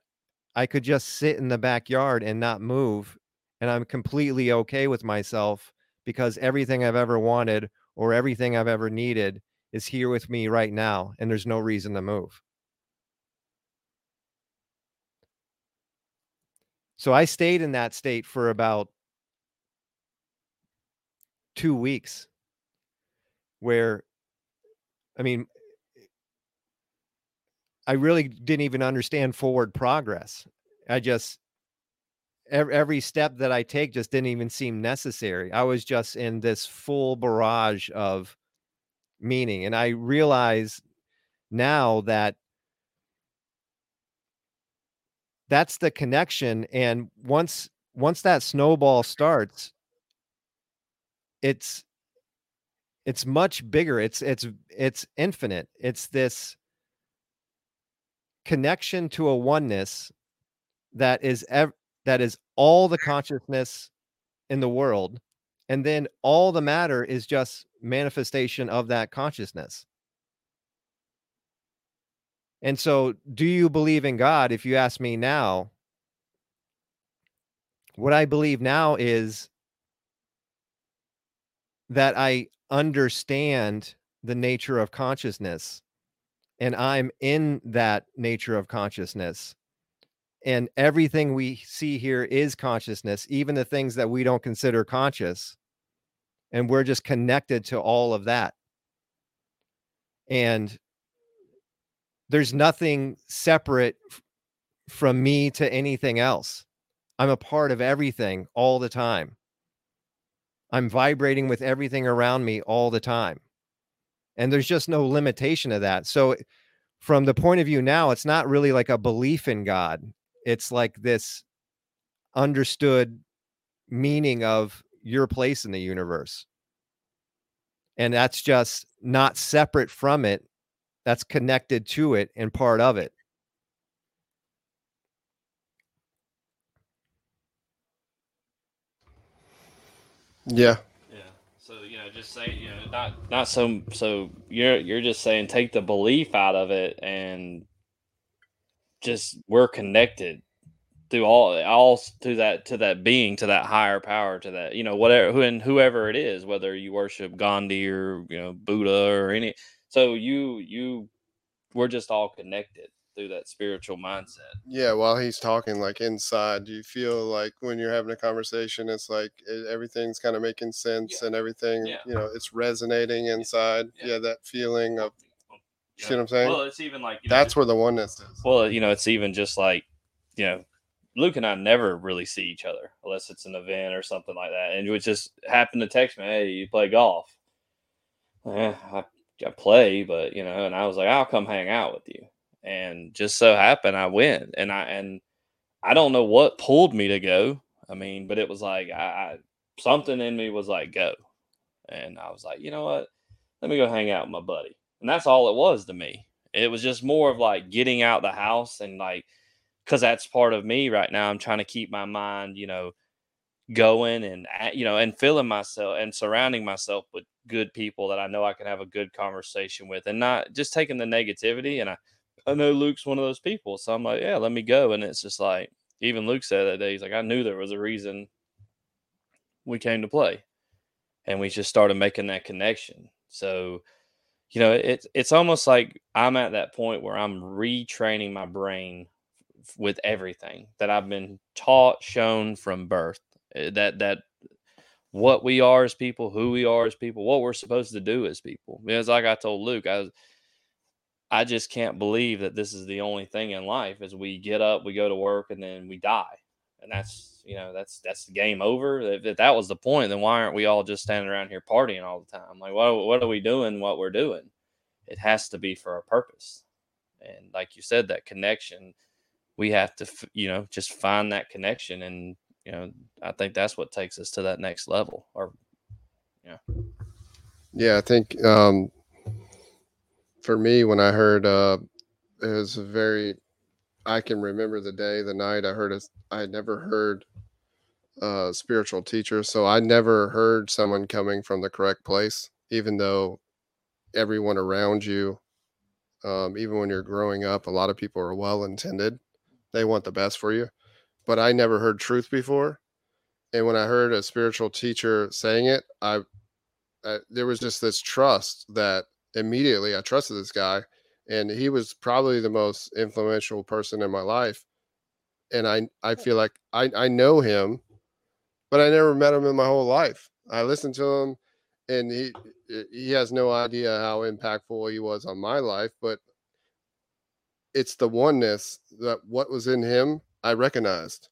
I could just sit in the backyard and not move and I'm completely okay with myself because everything I've ever wanted or everything I've ever needed is here with me right now and there's no reason to move. So I stayed in that state for about two weeks where I mean eh, I really didn't even understand forward progress. I just every, every step that I take just didn't even seem necessary. I was just in this full barrage of meaning and I realize now that that's the connection and once once that snowball starts it's it's much bigger it's it's it's infinite it's this connection to a oneness that is ev- that is all the consciousness in the world and then all the matter is just manifestation of that consciousness and so, do you believe in God? If you ask me now, what I believe now is that I understand the nature of consciousness and I'm in that nature of consciousness. And everything we see here is consciousness, even the things that we don't consider conscious. And we're just connected to all of that. And there's nothing separate from me to anything else. I'm a part of everything all the time. I'm vibrating with everything around me all the time. And there's just no limitation to that. So, from the point of view now, it's not really like a belief in God. It's like this understood meaning of your place in the universe. And that's just not separate from it, that's connected to it and part of it. Yeah. Yeah. So you know, just say you know, not not so so you're you're just saying take the belief out of it and just we're connected through all all to that to that being to that higher power to that you know whatever who and whoever it is whether you worship Gandhi or you know Buddha or any so you you we're just all connected through that spiritual mindset. Yeah, while he's talking, like inside, do you feel like when you're having a conversation, it's like it, everything's kind of making sense Yeah. and everything, Yeah. you know, it's resonating inside. Yeah. Yeah, that feeling of, You see what I'm saying? Well, it's even like you know, that's where the oneness is. Well, you know, it's even just like, you know, Luke and I never really see each other unless it's an event or something like that. And it would just happen to text me, hey, you play golf? Eh, I, I play, but, you know, and I was like, I'll come hang out with you. And just so happened I went. And I, and I don't know what pulled me to go. I mean, but it was like, I, I something in me was like, go. And I was like, you know what? Let me go hang out with my buddy. And that's all it was to me. It was just more of like getting out the house and like, because that's part of me right now. I'm trying to keep my mind, you know, going and you know, and filling myself and surrounding myself with good people that I know I can have a good conversation with, and not just taking the negativity. And I, I know Luke's one of those people, so I'm like, yeah, let me go. And it's just like, even Luke said that day, he's like, I knew there was a reason we came to play, and we just started making that connection. So you know it's it's almost like i'm at that point where i'm retraining my brain with everything that i've been taught shown from birth eh, that that what we are as people who we are as people what we're supposed to do as people because like i told luke i was i just can't believe that this is the only thing in life is we get up we go to work and then we die. And that's you know that's that's the game over. If, if that was the point then why aren't we all just standing around here partying all the time? Like what, what are we doing what we're doing? It has to be for a purpose. And like you said that connection we have to you know just find that connection. And you know i think that's what takes us to that next level or yeah. Yeah, I think um, for me, when I heard uh, it was a very, I can remember the day, the night I heard it. I had never heard a spiritual teacher, so I never heard someone coming from the correct place, even though everyone around you, um, even when you're growing up, a lot of people are well intended. They want the best for you, but I never heard truth before. And when I heard a spiritual teacher saying it, I uh, there was just this trust that immediately I trusted this guy, and he was probably the most influential person in my life. And I I feel like I I know him, but I never met him in my whole life. I listened to him, and he he has no idea how impactful he was on my life. But it's the oneness that what was in him I recognized,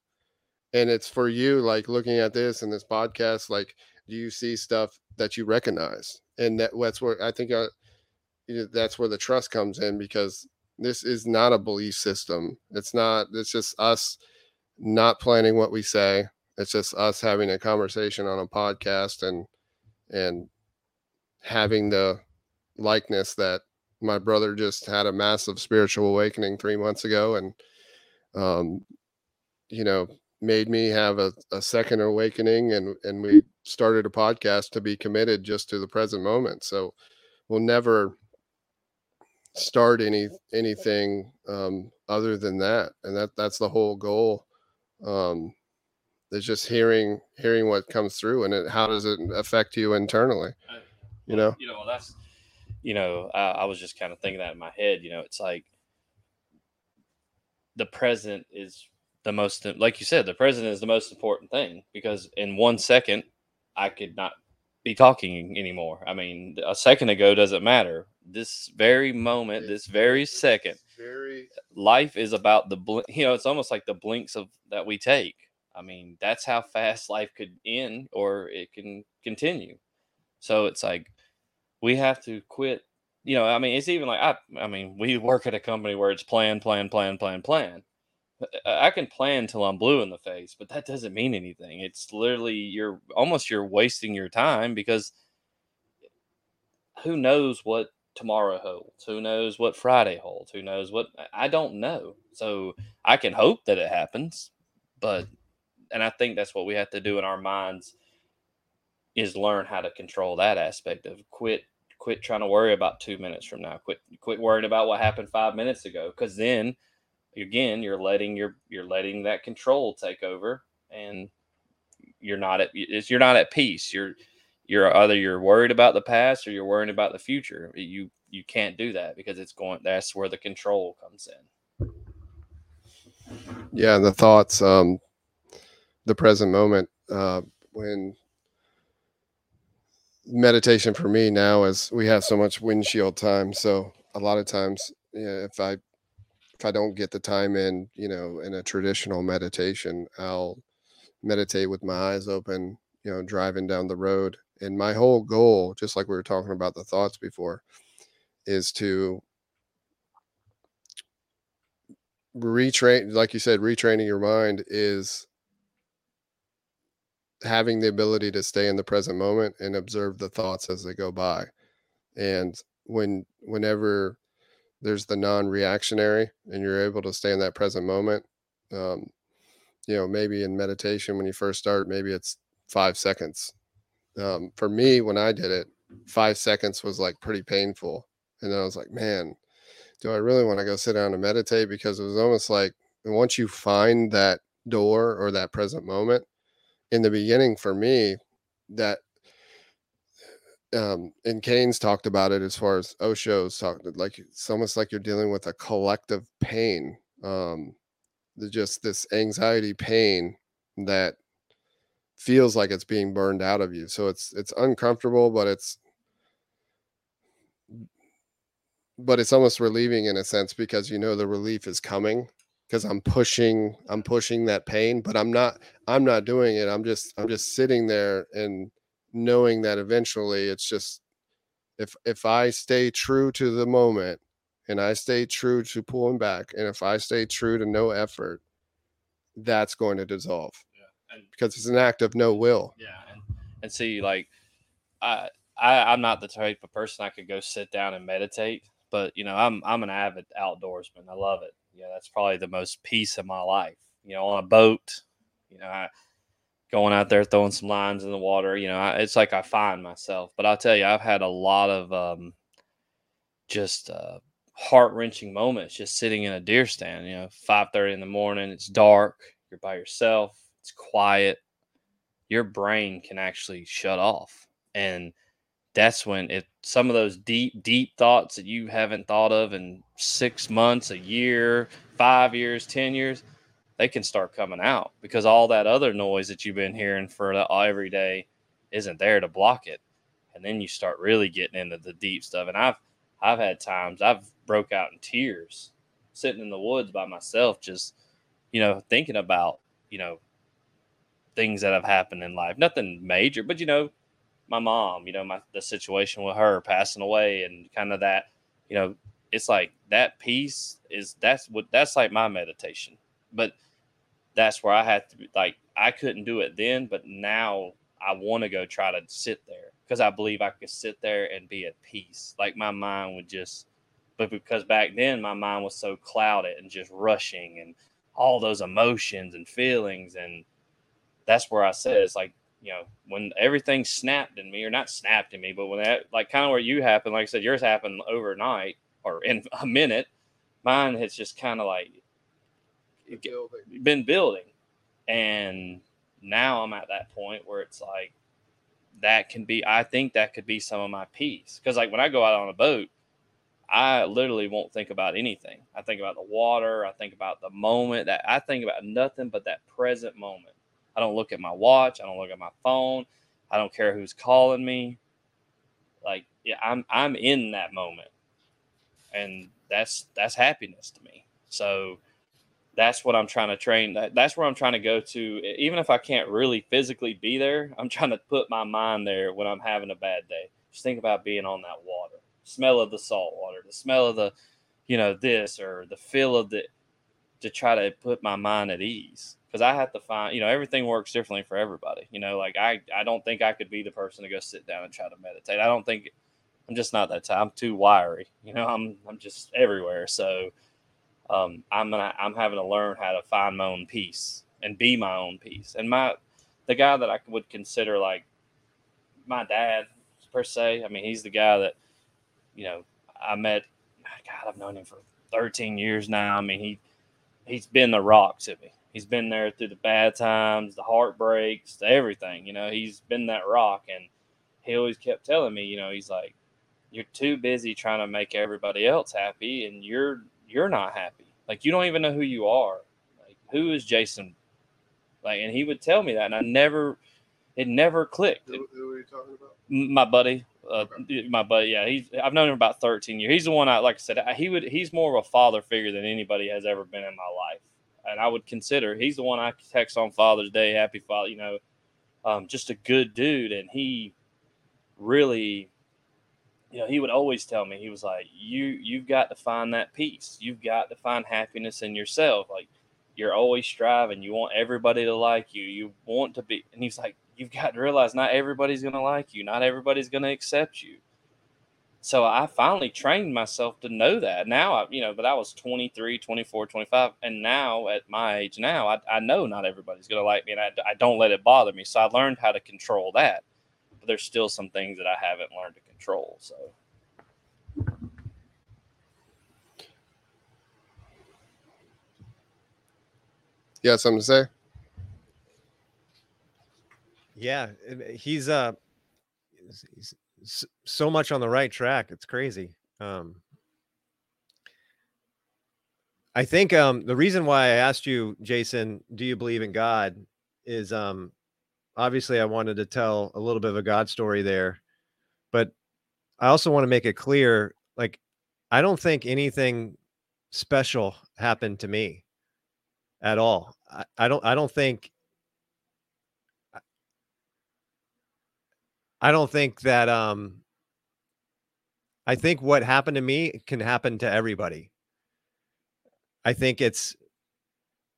and it's for you like looking at this and this podcast like do you see stuff that you recognize and that that's where i think uh, that's where the trust comes in because this is not a belief system. It's not it's just us not planning what we say. It's just us having a conversation on a podcast and and having the likeness that my brother just had a massive spiritual awakening three months ago and um you know made me have a, a second awakening and and we started a podcast to be committed just to the present moment. So we'll never start any anything um other than that and that that's the whole goal um is just hearing hearing what comes through and it, how does it affect you internally you know? you know that's you know I, I was just kind of thinking that in my head you know it's like the present is the most like you said the present is the most important thing because in one second i could not be talking anymore. I mean a second ago doesn't matter this very moment this very second very life is about the bl- you know it's almost like the blinks of that we take. I mean that's how fast life could end or it can continue. So it's like we have to quit you know i mean it's even like i i mean we work at a company where it's plan plan plan plan plan. I can plan till I'm blue in the face, but that doesn't mean anything. It's literally you're almost you're wasting your time because who knows what tomorrow holds? Who knows what Friday holds? Who knows what I don't know. So I can hope that it happens, but and I think that's what we have to do in our minds is learn how to control that aspect of quit quit trying to worry about 2 minutes from now. Quit quit worrying about what happened 5 minutes ago cuz then again you're letting your you're letting that control take over and you're not at you're not at peace. You're you're either you're worried about the past or you're worrying about the future. You you can't do that because it's going that's where the control comes in. Yeah, and the thoughts, um, the present moment, uh, when meditation for me now is we have so much windshield time. So a lot of times, yeah, if I if I don't get the time in, you know, in a traditional meditation, I'll meditate with my eyes open, you know, driving down the road and my whole goal, just like we were talking about the thoughts before, is to retrain, like you said, retraining your mind is having the ability to stay in the present moment and observe the thoughts as they go by. And when, whenever there's the non-reactionary and you're able to stay in that present moment, um, you know, maybe in meditation when you first start, maybe it's five seconds um, for me when I did it, five seconds was like pretty painful, and then I was like, man, do I really want to go sit down and meditate? Because it was almost like once you find that door or that present moment, in the beginning for me, that um and Keynes talked about it as far as Osho's talked like it's almost like you're dealing with a collective pain. Um just this anxiety pain that feels like it's being burned out of you. So it's it's uncomfortable, but it's but it's almost relieving in a sense because you know the relief is coming because I'm pushing I'm pushing that pain, but I'm not I'm not doing it. I'm just I'm just sitting there and knowing that eventually it's just if if I stay true to the moment and I stay true to pulling back and if I stay true to no effort, that's going to dissolve and because it's an act of no will. Yeah, and, and see, like, I, I I'm not the type of person I could go sit down and meditate, but you know, I'm I'm an avid outdoorsman. I love it. Yeah, that's probably the most peace of my life. You know, on a boat, you know, I going out there throwing some lines in the water. You know, I, it's like I find myself. But I'll tell you, I've had a lot of um, just uh, heart wrenching moments just sitting in a deer stand. You know, five thirty in the morning, it's dark, you're by yourself it's quiet, your brain can actually shut off. And that's when it some of those deep, deep thoughts that you haven't thought of in six months, a year, five years, ten years, they can start coming out because all that other noise that you've been hearing for the, every day isn't there to block it. And then you start really getting into the deep stuff. And I've I've had times I've broke out in tears sitting in the woods by myself, just you know, thinking about, you know, things that have happened in life. Nothing major, but you know, my mom, you know, my the situation with her passing away and kind of that, you know, it's like that piece is that's what that's like my meditation. But that's where I had to like I couldn't do it then, but now I want to go try to sit there because I believe I could sit there and be at peace. Like my mind would just but because back then my mind was so clouded and just rushing and all those emotions and feelings and that's where I said it's like you know when everything snapped in me or not snapped in me, but when that like kind of where you happened, like I said, yours happened overnight or in a minute. Mine has just kind of like been building. been building, and now I'm at that point where it's like that can be. I think that could be some of my peace because like when I go out on a boat. I literally won't think about anything. I think about the water. I think about the moment that I think about nothing but that present moment. I don't look at my watch. I don't look at my phone. I don't care who's calling me. Like, yeah, I'm I'm in that moment, and that's that's happiness to me. So that's what I'm trying to train. That, that's where I'm trying to go to. Even if I can't really physically be there, I'm trying to put my mind there when I'm having a bad day. Just think about being on that water, smell of the salt water, the smell of the, you know, this or the feel of the, to try to put my mind at ease. Because I have to find, you know, everything works differently for everybody. You know, like I, I don't think I could be the person to go sit down and try to meditate. I don't think I'm just not that type. I'm too wiry. You know, I'm I'm just everywhere. So um, I'm gonna I'm having to learn how to find my own peace and be my own peace. And my the guy that I would consider like my dad per se. I mean, he's the guy that you know I met. God, I've known him for 13 years now. I mean, he he's been the rock to me. He's been there through the bad times, the heartbreaks, the everything. You know, he's been that rock, and he always kept telling me, you know, he's like, you're too busy trying to make everybody else happy and you're you're not happy. Like you don't even know who you are. Like who is jason? Like and he would tell me that and i never it never clicked. Who, who are you talking about? my buddy uh, my buddy yeah he's i've known him about 13 years. He's the one i like i said he would he's more of a father figure than anybody has ever been in my life and i would consider he's the one i text on father's day happy father you know um, just a good dude and he really you know, he would always tell me, he was like, You you've got to find that peace. You've got to find happiness in yourself. Like you're always striving. You want everybody to like you. You want to be and he's like, You've got to realize not everybody's gonna like you, not everybody's gonna accept you. So I finally trained myself to know that. Now I, you know, but I was 23, 24, 25. And now at my age now, I, I know not everybody's going to like me and I, I don't let it bother me. So I learned how to control that. But there's still some things that I haven't learned to control. So. You got something to say? Yeah, he's uh, he's so much on the right track. It's crazy. Um, I think um, the reason why I asked you, Jason, do you believe in God, is um, obviously I wanted to tell a little bit of a God story there, but I also want to make it clear like I don't think anything special happened to me at all. I, I don't I don't think I don't think that um I think what happened to me can happen to everybody. I think it's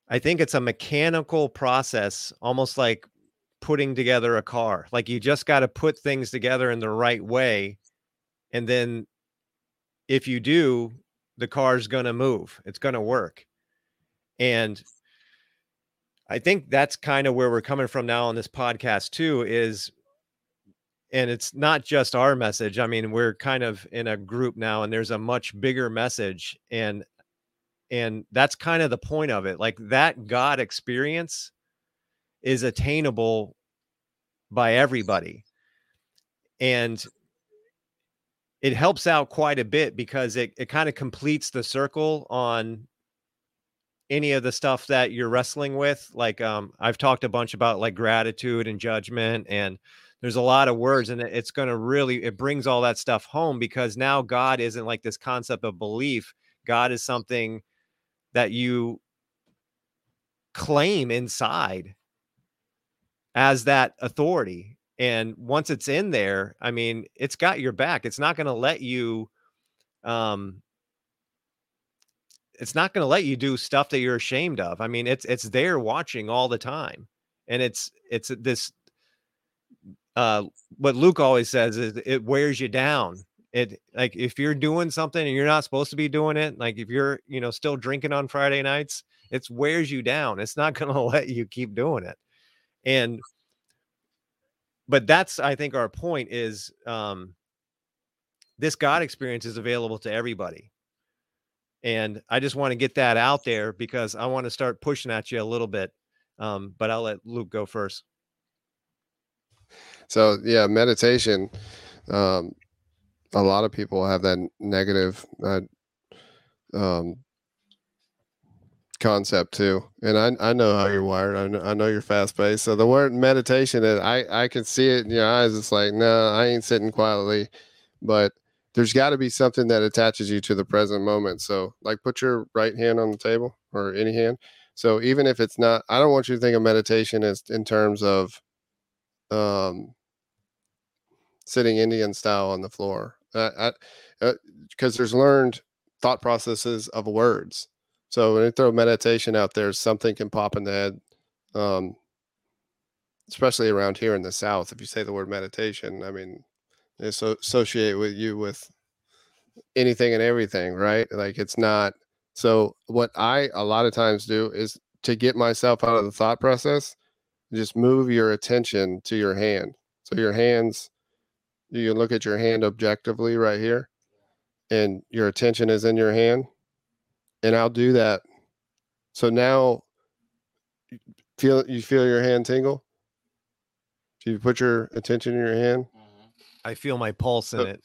I think it's a mechanical process almost like putting together a car. Like you just got to put things together in the right way and then if you do the car's going to move it's going to work and i think that's kind of where we're coming from now on this podcast too is and it's not just our message i mean we're kind of in a group now and there's a much bigger message and and that's kind of the point of it like that god experience is attainable by everybody and it helps out quite a bit because it, it kind of completes the circle on any of the stuff that you're wrestling with like um i've talked a bunch about like gratitude and judgment and there's a lot of words and it's going to really it brings all that stuff home because now god isn't like this concept of belief. God is something that you claim inside as that authority and once it's in there i mean it's got your back. It's not going to let you um it's not going to let you do stuff that you're ashamed of. I mean it's it's there watching all the time and it's it's this uh what luke always says is it wears you down it like if you're doing something and you're not supposed to be doing it like if you're you know still drinking on friday nights it wears you down it's not going to let you keep doing it and but that's I think our point is um, this God experience is available to everybody. And I just want to get that out there because I want to start pushing at you a little bit. Um, but I'll let Luke go first. So yeah, meditation. Um, a lot of people have that negative uh, um, concept too. And I, I know how you're wired. I know, I know you're fast paced. So the word meditation, I, I can see it in your eyes. It's like, no, I ain't sitting quietly. But there's got to be something that attaches you to the present moment. So, like, put your right hand on the table or any hand. So, even if it's not, I don't want you to think of meditation as in terms of um, sitting Indian style on the floor. Because uh, uh, there's learned thought processes of words. So, when you throw meditation out there, something can pop in the head. Um, especially around here in the South, if you say the word meditation, I mean, so associate with you with anything and everything, right? Like it's not. So what I a lot of times do is to get myself out of the thought process, just move your attention to your hand. So your hands, you can look at your hand objectively right here, and your attention is in your hand. And I'll do that. So now feel you feel your hand tingle? Do you put your attention in your hand? Mm-hmm. I feel my pulse in it.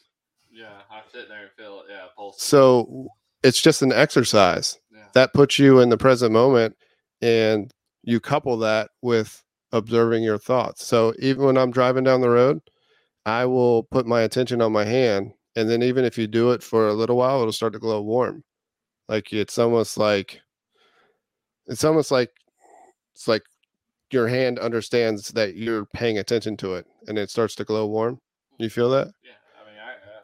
Yeah, I sit there and feel it. Yeah, pulse. So it's just an exercise yeah. that puts you in the present moment, and you couple that with observing your thoughts. So even when I'm driving down the road, I will put my attention on my hand, and then even if you do it for a little while, it'll start to glow warm. Like it's almost like it's almost like it's like your hand understands that you're paying attention to it and it starts to glow warm you feel that? Yeah, I mean, I, uh,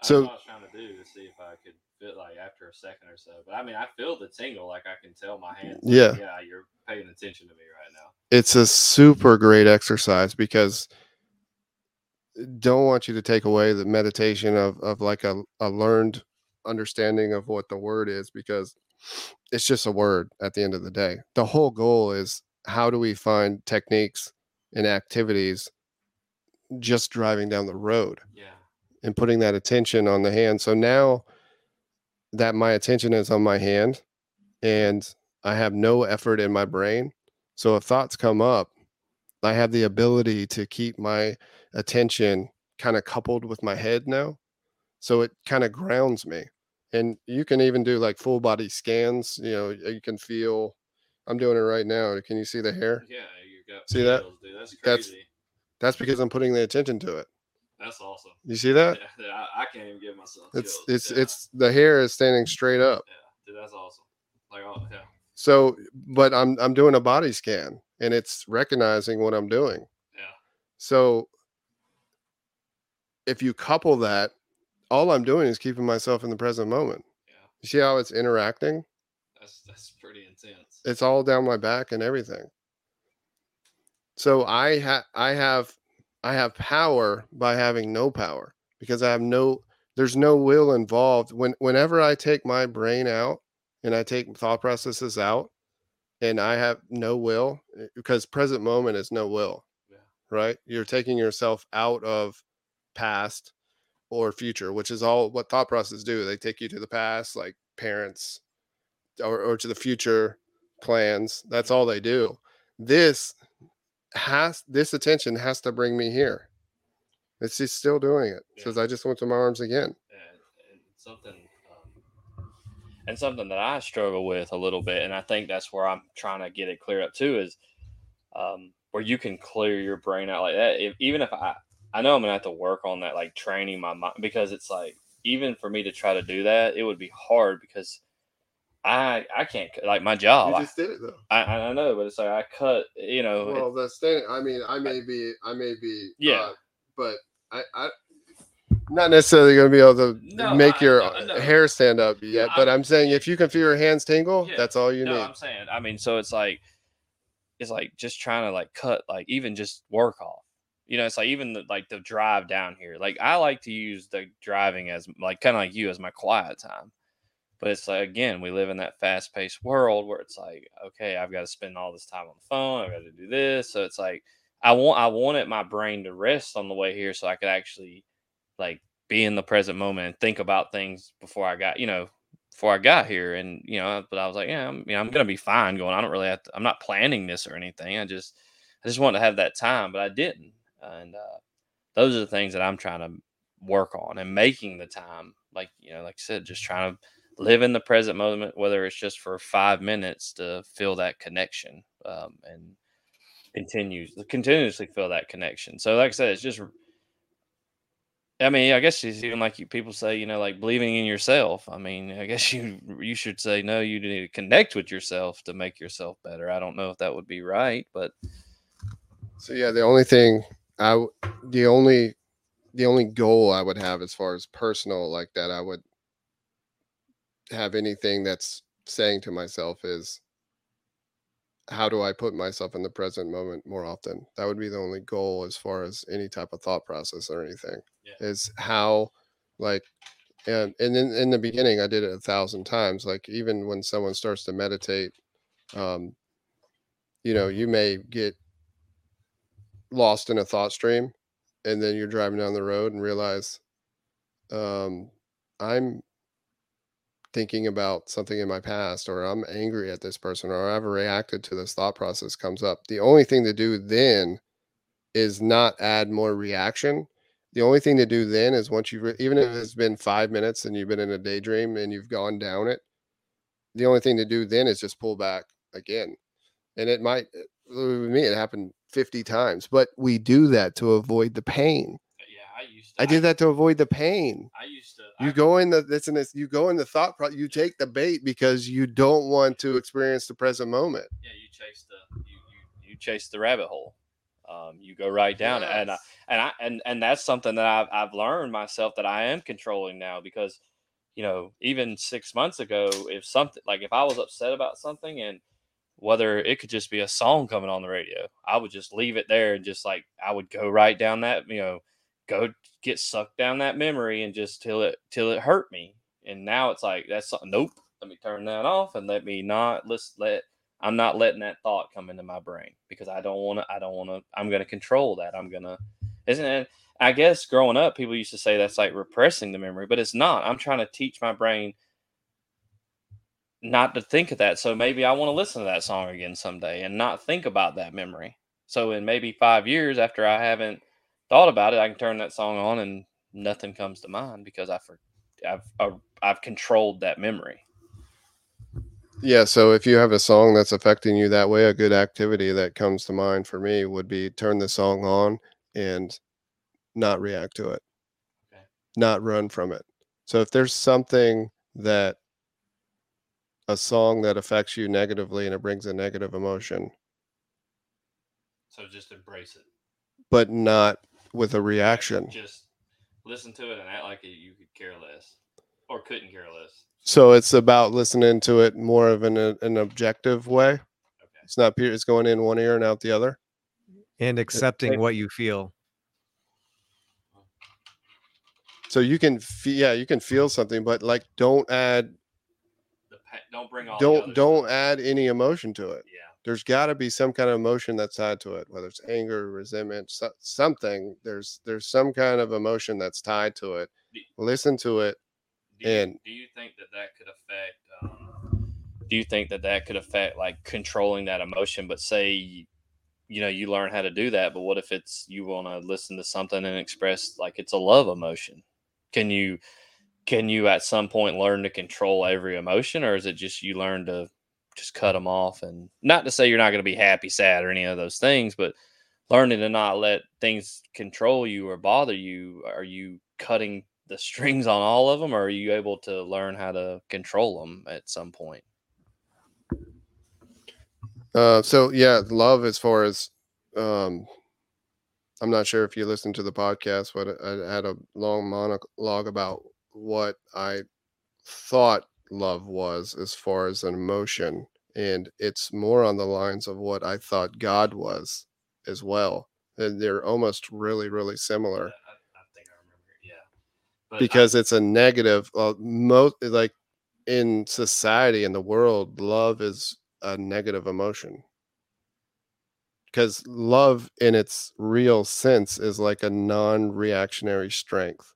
I so, was trying to do to see if I could feel like after a second or so. But I mean, I feel the tingle, like I can tell my hands. Like, yeah, yeah, you're paying attention to me right now. It's a super great exercise because don't want you to take away the meditation of of like a, a learned understanding of what the word is because it's just a word at the end of the day. The whole goal is how do we find techniques and activities just driving down the road. Yeah. And putting that attention on the hand. So now that my attention is on my hand and I have no effort in my brain. So if thoughts come up, I have the ability to keep my attention kind of coupled with my head now. So it kind of grounds me. And you can even do like full body scans. You know, you can feel. I'm doing it right now. Can you see the hair? Yeah, you got. See that? Dude. That's crazy. That's that's because I'm putting the attention to it. That's awesome. You see that? Yeah, yeah I, I, can't even give myself. It's chills. it's yeah. it's the hair is standing straight up. Yeah, dude, that's awesome. Like, oh yeah. So, but I'm I'm doing a body scan and it's recognizing what I'm doing. Yeah. So, if you couple that, all I'm doing is keeping myself in the present moment. Yeah. You see how it's interacting? That's that's pretty intense. It's all down my back and everything. So I have I have I have power by having no power because I have no there's no will involved. When whenever I take my brain out and I take thought processes out and I have no will eh, because present moment is no will. Yeah. Right? You're taking yourself out of past or future, which is all what thought processes do. They take you to the past, like parents, or, or to the future plans. That's all they do. This has this attention has to bring me here. It's just still doing it. Yeah. Says I just went to my arms again. And, and something and something that I struggle with a little bit, and I think that's where I'm trying to get it cleared up too, is um, where you can clear your brain out like that. If, even if I, I know I'm gonna have to work on that, like training my mind, because it's like even for me to try to do that, it would be hard because I I can't like my job. You just did it though. I I know, but it's like I cut. You know. Well, the standing. I mean, I may be. I may be. Yeah. Uh, but I. I not necessarily going to be able to no, make I, your no, no. hair stand up yet, but I'm, saying if you can feel your hands tingle, yeah, that's all you need. I'm saying, I mean, so it's like, it's like just trying to like cut, like even just work off. You know, it's like even the, like the drive down here. Like I like to use the driving as like kind of like you as my quiet time. But it's like again, we live in that fast paced world where it's like, okay, I've got to spend all this time on the phone. I've got to do this. So it's like I want I wanted my brain to rest on the way here so I could actually like be in the present moment and think about things before I got, you know, before I got here. And, you know, but I was like, yeah, I'm, you know, I'm gonna be fine going. I don't really have to, I'm not planning this or anything. I just I just wanted to have that time, but I didn't. And uh those are the things that I'm trying to work on and making the time, like, you know, like I said, just trying to live in the present moment, whether it's just for five minutes to feel that connection um, and continues continuously feel that connection. So, like I said, it's just I mean, I guess it's even like you, people say, you know, like believing in yourself. I mean, I guess you you should say no. You need to connect with yourself to make yourself better. I don't know if that would be right, but So yeah, the only thing I the only the only goal I would have as far as personal like that I would have anything that's saying to myself is how do I put myself in the present moment more often? That would be the only goal as far as any type of thought process or anything. Yeah. Is how like and and in, in the beginning I did it a thousand times. Like even when someone starts to meditate, um, you know, you may get lost in a thought stream and then you're driving down the road and realize um, I'm thinking about something in my past or I'm angry at this person or I've reacted to this thought process comes up. The only thing to do then is not add more reaction. The only thing to do then is once you've, re- even if it's been five minutes and you've been in a daydream and you've gone down it, the only thing to do then is just pull back again. And it might, eh, with me, it happened 50 times, but we do that to avoid the pain. I used. I did that to avoid the pain. I used to. You go in the this and this. You go in the thought. Pro- you take the bait because you don't want to experience the present moment. yeah, you chase the you you, you chase the rabbit hole. Um, you go right down it, and I, and I and and that's something that I've I've learned myself that I am controlling now because you know even six months ago if something like if I was upset about something and whether it could just be a song coming on the radio, I would just leave it there and just like I would go right down that you know go get sucked down that memory and just till it till it hurt me. And now it's like that's. Nope. Let me turn that off and let me not let's let I'm not letting that thought come into my brain because I don't want to. I don't want to. I'm going to control that. I'm going to. Isn't it? I guess growing up, people used to say that's like repressing the memory, but it's not. I'm trying to teach my brain not to think of that. So maybe I want to listen to that song again someday and not think about that memory. So in maybe five years after I haven't thought about it, I can turn that song on and nothing comes to mind because I for, I've I've, I've controlled that memory. Yeah. So if you have a song that's affecting you that way, a good activity that comes to mind for me would be turn the song on and not react to it, Okay. not run from it. So if there's something that a song that affects you negatively and it brings a negative emotion, So just embrace it. but not with a reaction. Just listen to it and act like you could care less or couldn't care less. So it's about listening to it more of an an objective way. Okay. It's not. It's going in one ear and out the other. and accepting what you feel. So you can feel, yeah, you can feel something, but like don't add, The pa- don't bring all. don't other don't stuff. add any emotion to it. Yeah. There's got to be some kind of emotion that's tied to it, whether it's anger, resentment, so, something. There's there's some kind of emotion that's tied to it. The- Listen to it. Do you, And- do you think that that could affect? Um, do you think that that could affect like controlling that emotion? But say, you, you know, you learn how to do that. But what if it's you want to listen to something and express like it's a love emotion? Can you can you at some point learn to control every emotion, or is it just you learn to just cut them off? And not to say you're not going to be happy, sad, or any of those things, but learning to not let things control you or bother you. Are you cutting the strings on all of them, or are you able to learn how to control them at some point? Uh, so yeah, love as far as um, I'm not sure if you listened to the podcast, but I had a long monologue about what I thought love was as far as an emotion, and it's more on the lines of what I thought God was as well. And they're almost really, really similar I, I think I remember. Yeah, but I- because it's a negative. Uh, most like in society in the world, love is a negative emotion because love in its real sense is like a non-reactionary strength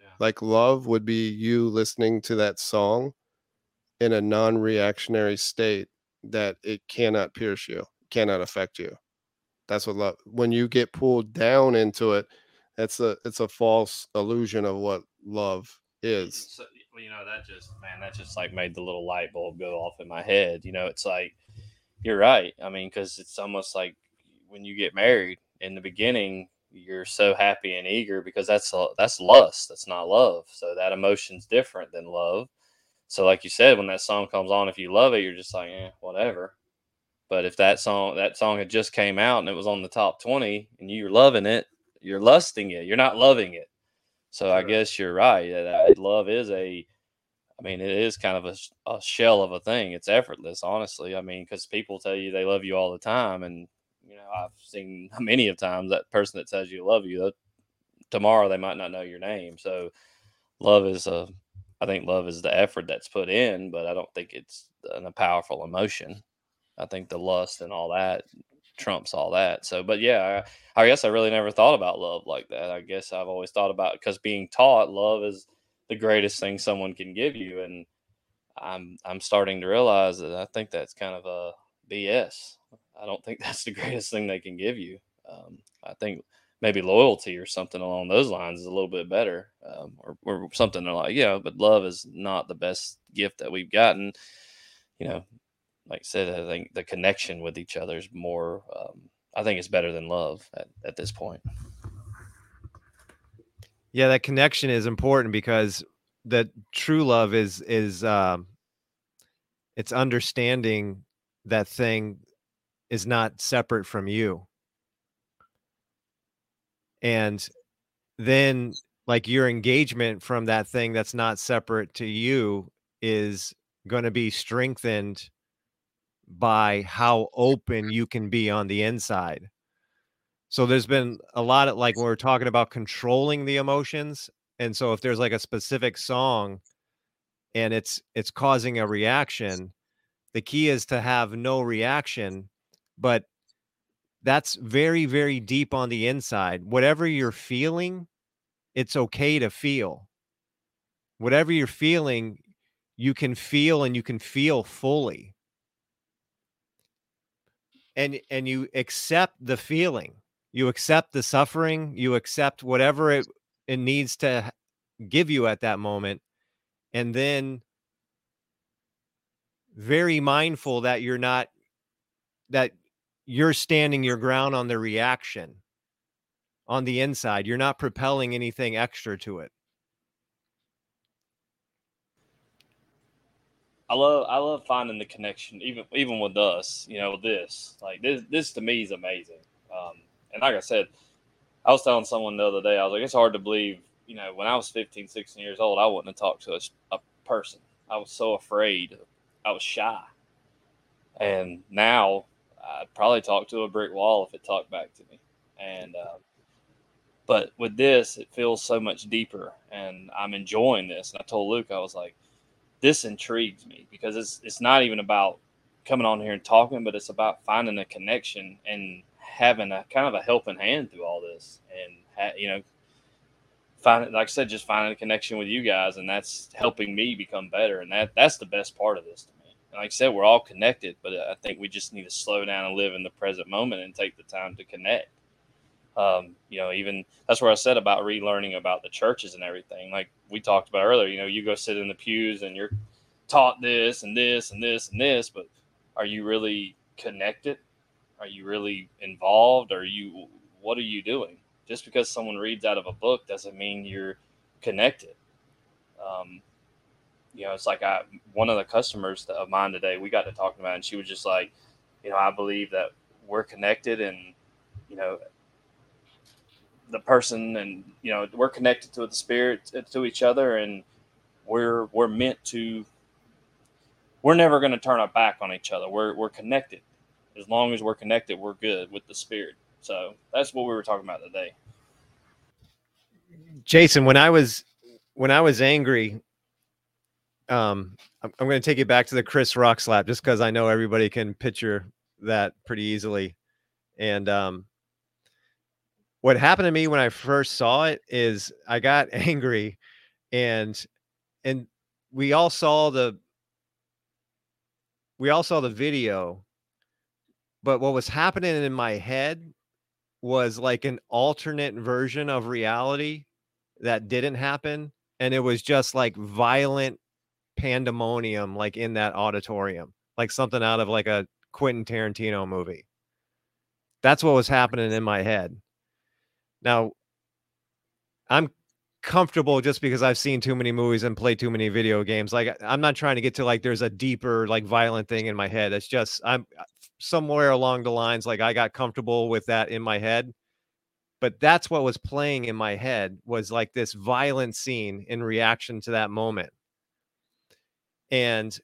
Yeah. like love would be you listening to that song in a non-reactionary state that it cannot pierce you cannot affect you that's what love when you get pulled down into it that's a it's a false illusion of what love is So, well, you know, that just man, that just like made the little light bulb go off in my head. You know, it's like you're right. I mean, because it's almost like when you get married in the beginning, you're so happy and eager because that's uh, that's lust that's not love so that emotion's different than love so like you said when that song comes on if you love it you're just like eh, whatever but if that song that song had just came out and it was on the top 20 and you're loving it you're lusting it you're not loving it so i guess you're right that love is a I mean, it is kind of a, a shell of a thing. It's effortless, honestly. I mean, because people tell you they love you all the time, and you know, I've seen many of times that person that tells you love you, tomorrow they might not know your name. So, love is a, I think love is the effort that's put in, but I don't think it's a powerful emotion. I think the lust and all that trumps all that. So, but yeah, I, I guess I really never thought about love like that. I guess I've always thought about because being taught love is the greatest thing someone can give you and i'm i'm starting to realize that i think that's kind of a bs i don't think that's the greatest thing they can give you um, i think maybe loyalty or something along those lines is a little bit better um, or, or something like yeah but love is not the best gift that we've gotten you know like i said i think the connection with each other is more um, i think it's better than love at, at this point yeah, that connection is important because the true love is is um it's understanding that thing is not separate from you. And then like your engagement from that thing that's not separate to you is going to be strengthened by how open you can be on the inside so there's been a lot of like when we're talking about controlling the emotions. And so if there's like a specific song and it's it's causing a reaction, the key is to have no reaction, but that's very very deep on the inside. Whatever you're feeling, it's okay to feel. Whatever you're feeling, you can feel and you can feel fully. And and you accept the feeling you accept the suffering you accept whatever it it needs to give you at that moment and then very mindful that you're not that you're standing your ground on the reaction on the inside you're not propelling anything extra to it I love I love finding the connection even even with us you know this like this this to me is amazing um, and like I said, I was telling someone the other day, I was like, it's hard to believe, you know, when I was 15, 16 years old, I wouldn't have talked to a, a person. I was so afraid. I was shy. And now I'd probably talk to a brick wall if it talked back to me. And, uh, but with this, it feels so much deeper and I'm enjoying this. And I told Luke, I was like, this intrigues me because it's, it's not even about coming on here and talking, but it's about finding a connection and having a kind of a helping hand through all this, and you know, finding like I said, just finding a connection with you guys, and that's helping me become better, and that that's the best part of this like I said, we're all connected, but I think we just need to slow down and live in the present moment and take the time to connect. Um, you know, even that's where I said about relearning about the churches and everything. Like we talked about earlier, you know, you go sit in the pews and you're taught this and this and this and this, but are you really connected are you really involved? Are you what are you doing? Just because someone reads out of a book doesn't mean you're connected. Um, you know, it's like I one of the customers of mine today. We got to talking about, it and she was just like, you know, I believe that we're connected, and you know, the person, and you know, we're connected to the spirit to each other, and we're we're meant to. We're never going to turn our back on each other. We're we're connected, as long as we're connected, we're good with the spirit. So that's what we were talking about today. Jason, when I was when I was angry, um, I'm, I'm going to take you back to the Chris Rock slap just because I know everybody can picture that pretty easily. And um, what happened to me when I first saw it is I got angry, and and we all saw the we all saw the video but what was happening in my head was like an alternate version of reality that didn't happen. And it was just like violent pandemonium, like in that auditorium, like something out of like a Quentin Tarantino movie. That's what was happening in my head. Now, I'm comfortable just because I've seen too many movies and played too many video games. Like I'm not trying to get to like there's a deeper like violent thing in my head. It's just I'm uh, somewhere along the lines like I got comfortable with that in my head. But that's what was playing in my head was like this violent scene in reaction to that moment. And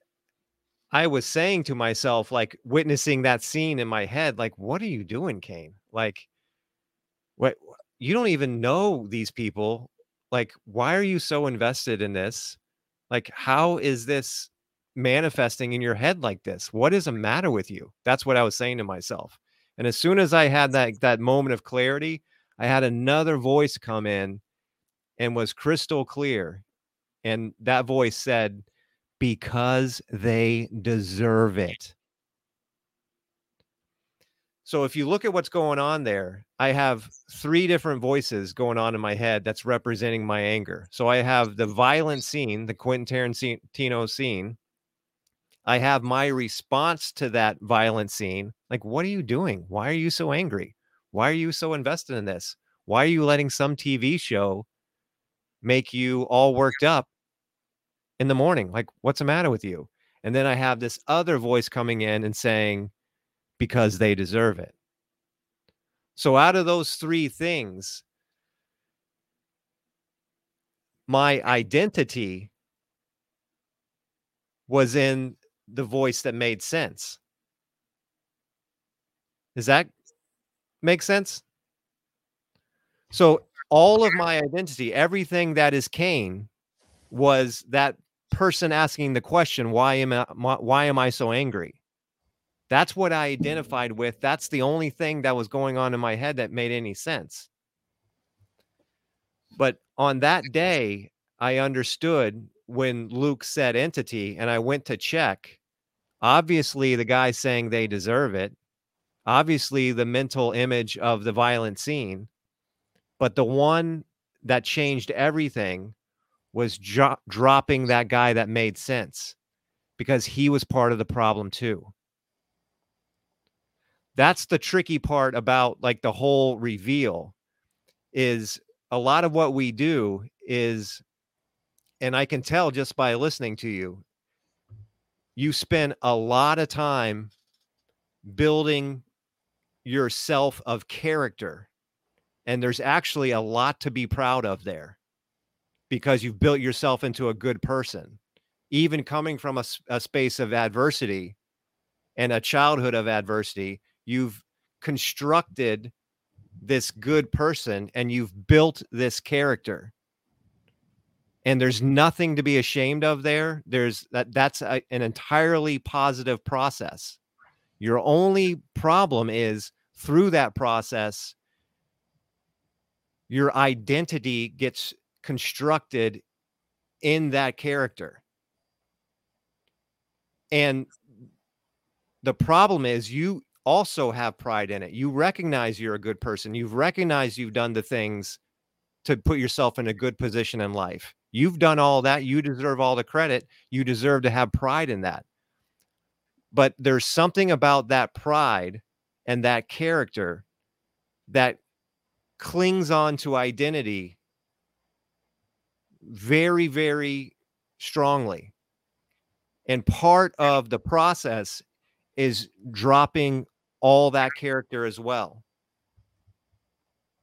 I was saying to myself, like witnessing that scene in my head, like, what are you doing, Kane? Like, what you don't even know these people. Like, why are you so invested in this? Like, how is this manifesting in your head like this? What is the matter with you? That's what I was saying to myself. And as soon as I had that that moment of clarity, I had another voice come in and was crystal clear. And that voice said, because they deserve it. So if you look at what's going on there, I have three different voices going on in my head that's representing my anger. So I have the violent scene, the Quentin Tarantino scene. I have my response to that violent scene. Like, what are you doing? Why are you so angry? Why are you so invested in this? Why are you letting some TV show make you all worked up in the morning. Like, what's the matter with you? And then I have this other voice coming in and saying, because they deserve it. So, out of those three things, my identity was in the voice that made sense. Does that make sense? So, all of my identity, everything that is Cain, was that person asking the question, why am I, why am I so angry? That's what I mm. identified with. That's the only thing that was going on in my head that made any sense. But on that day, I understood when Luke said entity and I went to check. Obviously, the guy saying they deserve it. Obviously, the mental image of the violent scene. But the one that changed everything was jo- dropping that guy that made sense because he was part of the problem too. That's the tricky part about like the whole reveal is a lot of what we do is and I can tell just by listening to you you spend a lot of time building yourself of character and there's actually a lot to be proud of there because you've built yourself into a good person. Even coming from a, a space of adversity and a childhood of adversity, you've constructed this good person and you've built this character. And there's nothing to be ashamed of there. There's that that's a, an entirely positive process. Your only problem is through that process your identity gets constructed in that character. And the problem is you also have pride in it. You recognize you're a good person. You've recognized you've done the things to put yourself in a good position in life. You've done all that. You deserve all the credit. You deserve to have pride in that. But there's something about that pride and that character that clings on to identity very, very strongly. And part of the process is dropping all that character as well.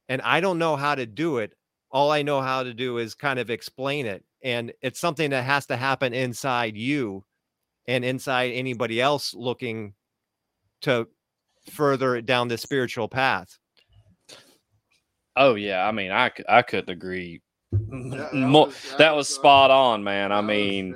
And I don't know how to do it. All I know how to do is kind of explain it. And it's something that has to happen inside you and inside anybody else looking to further down the spiritual path. Oh yeah, I mean, I I couldn't agree that, More, was, that, that was, was uh, spot on, man. I mean,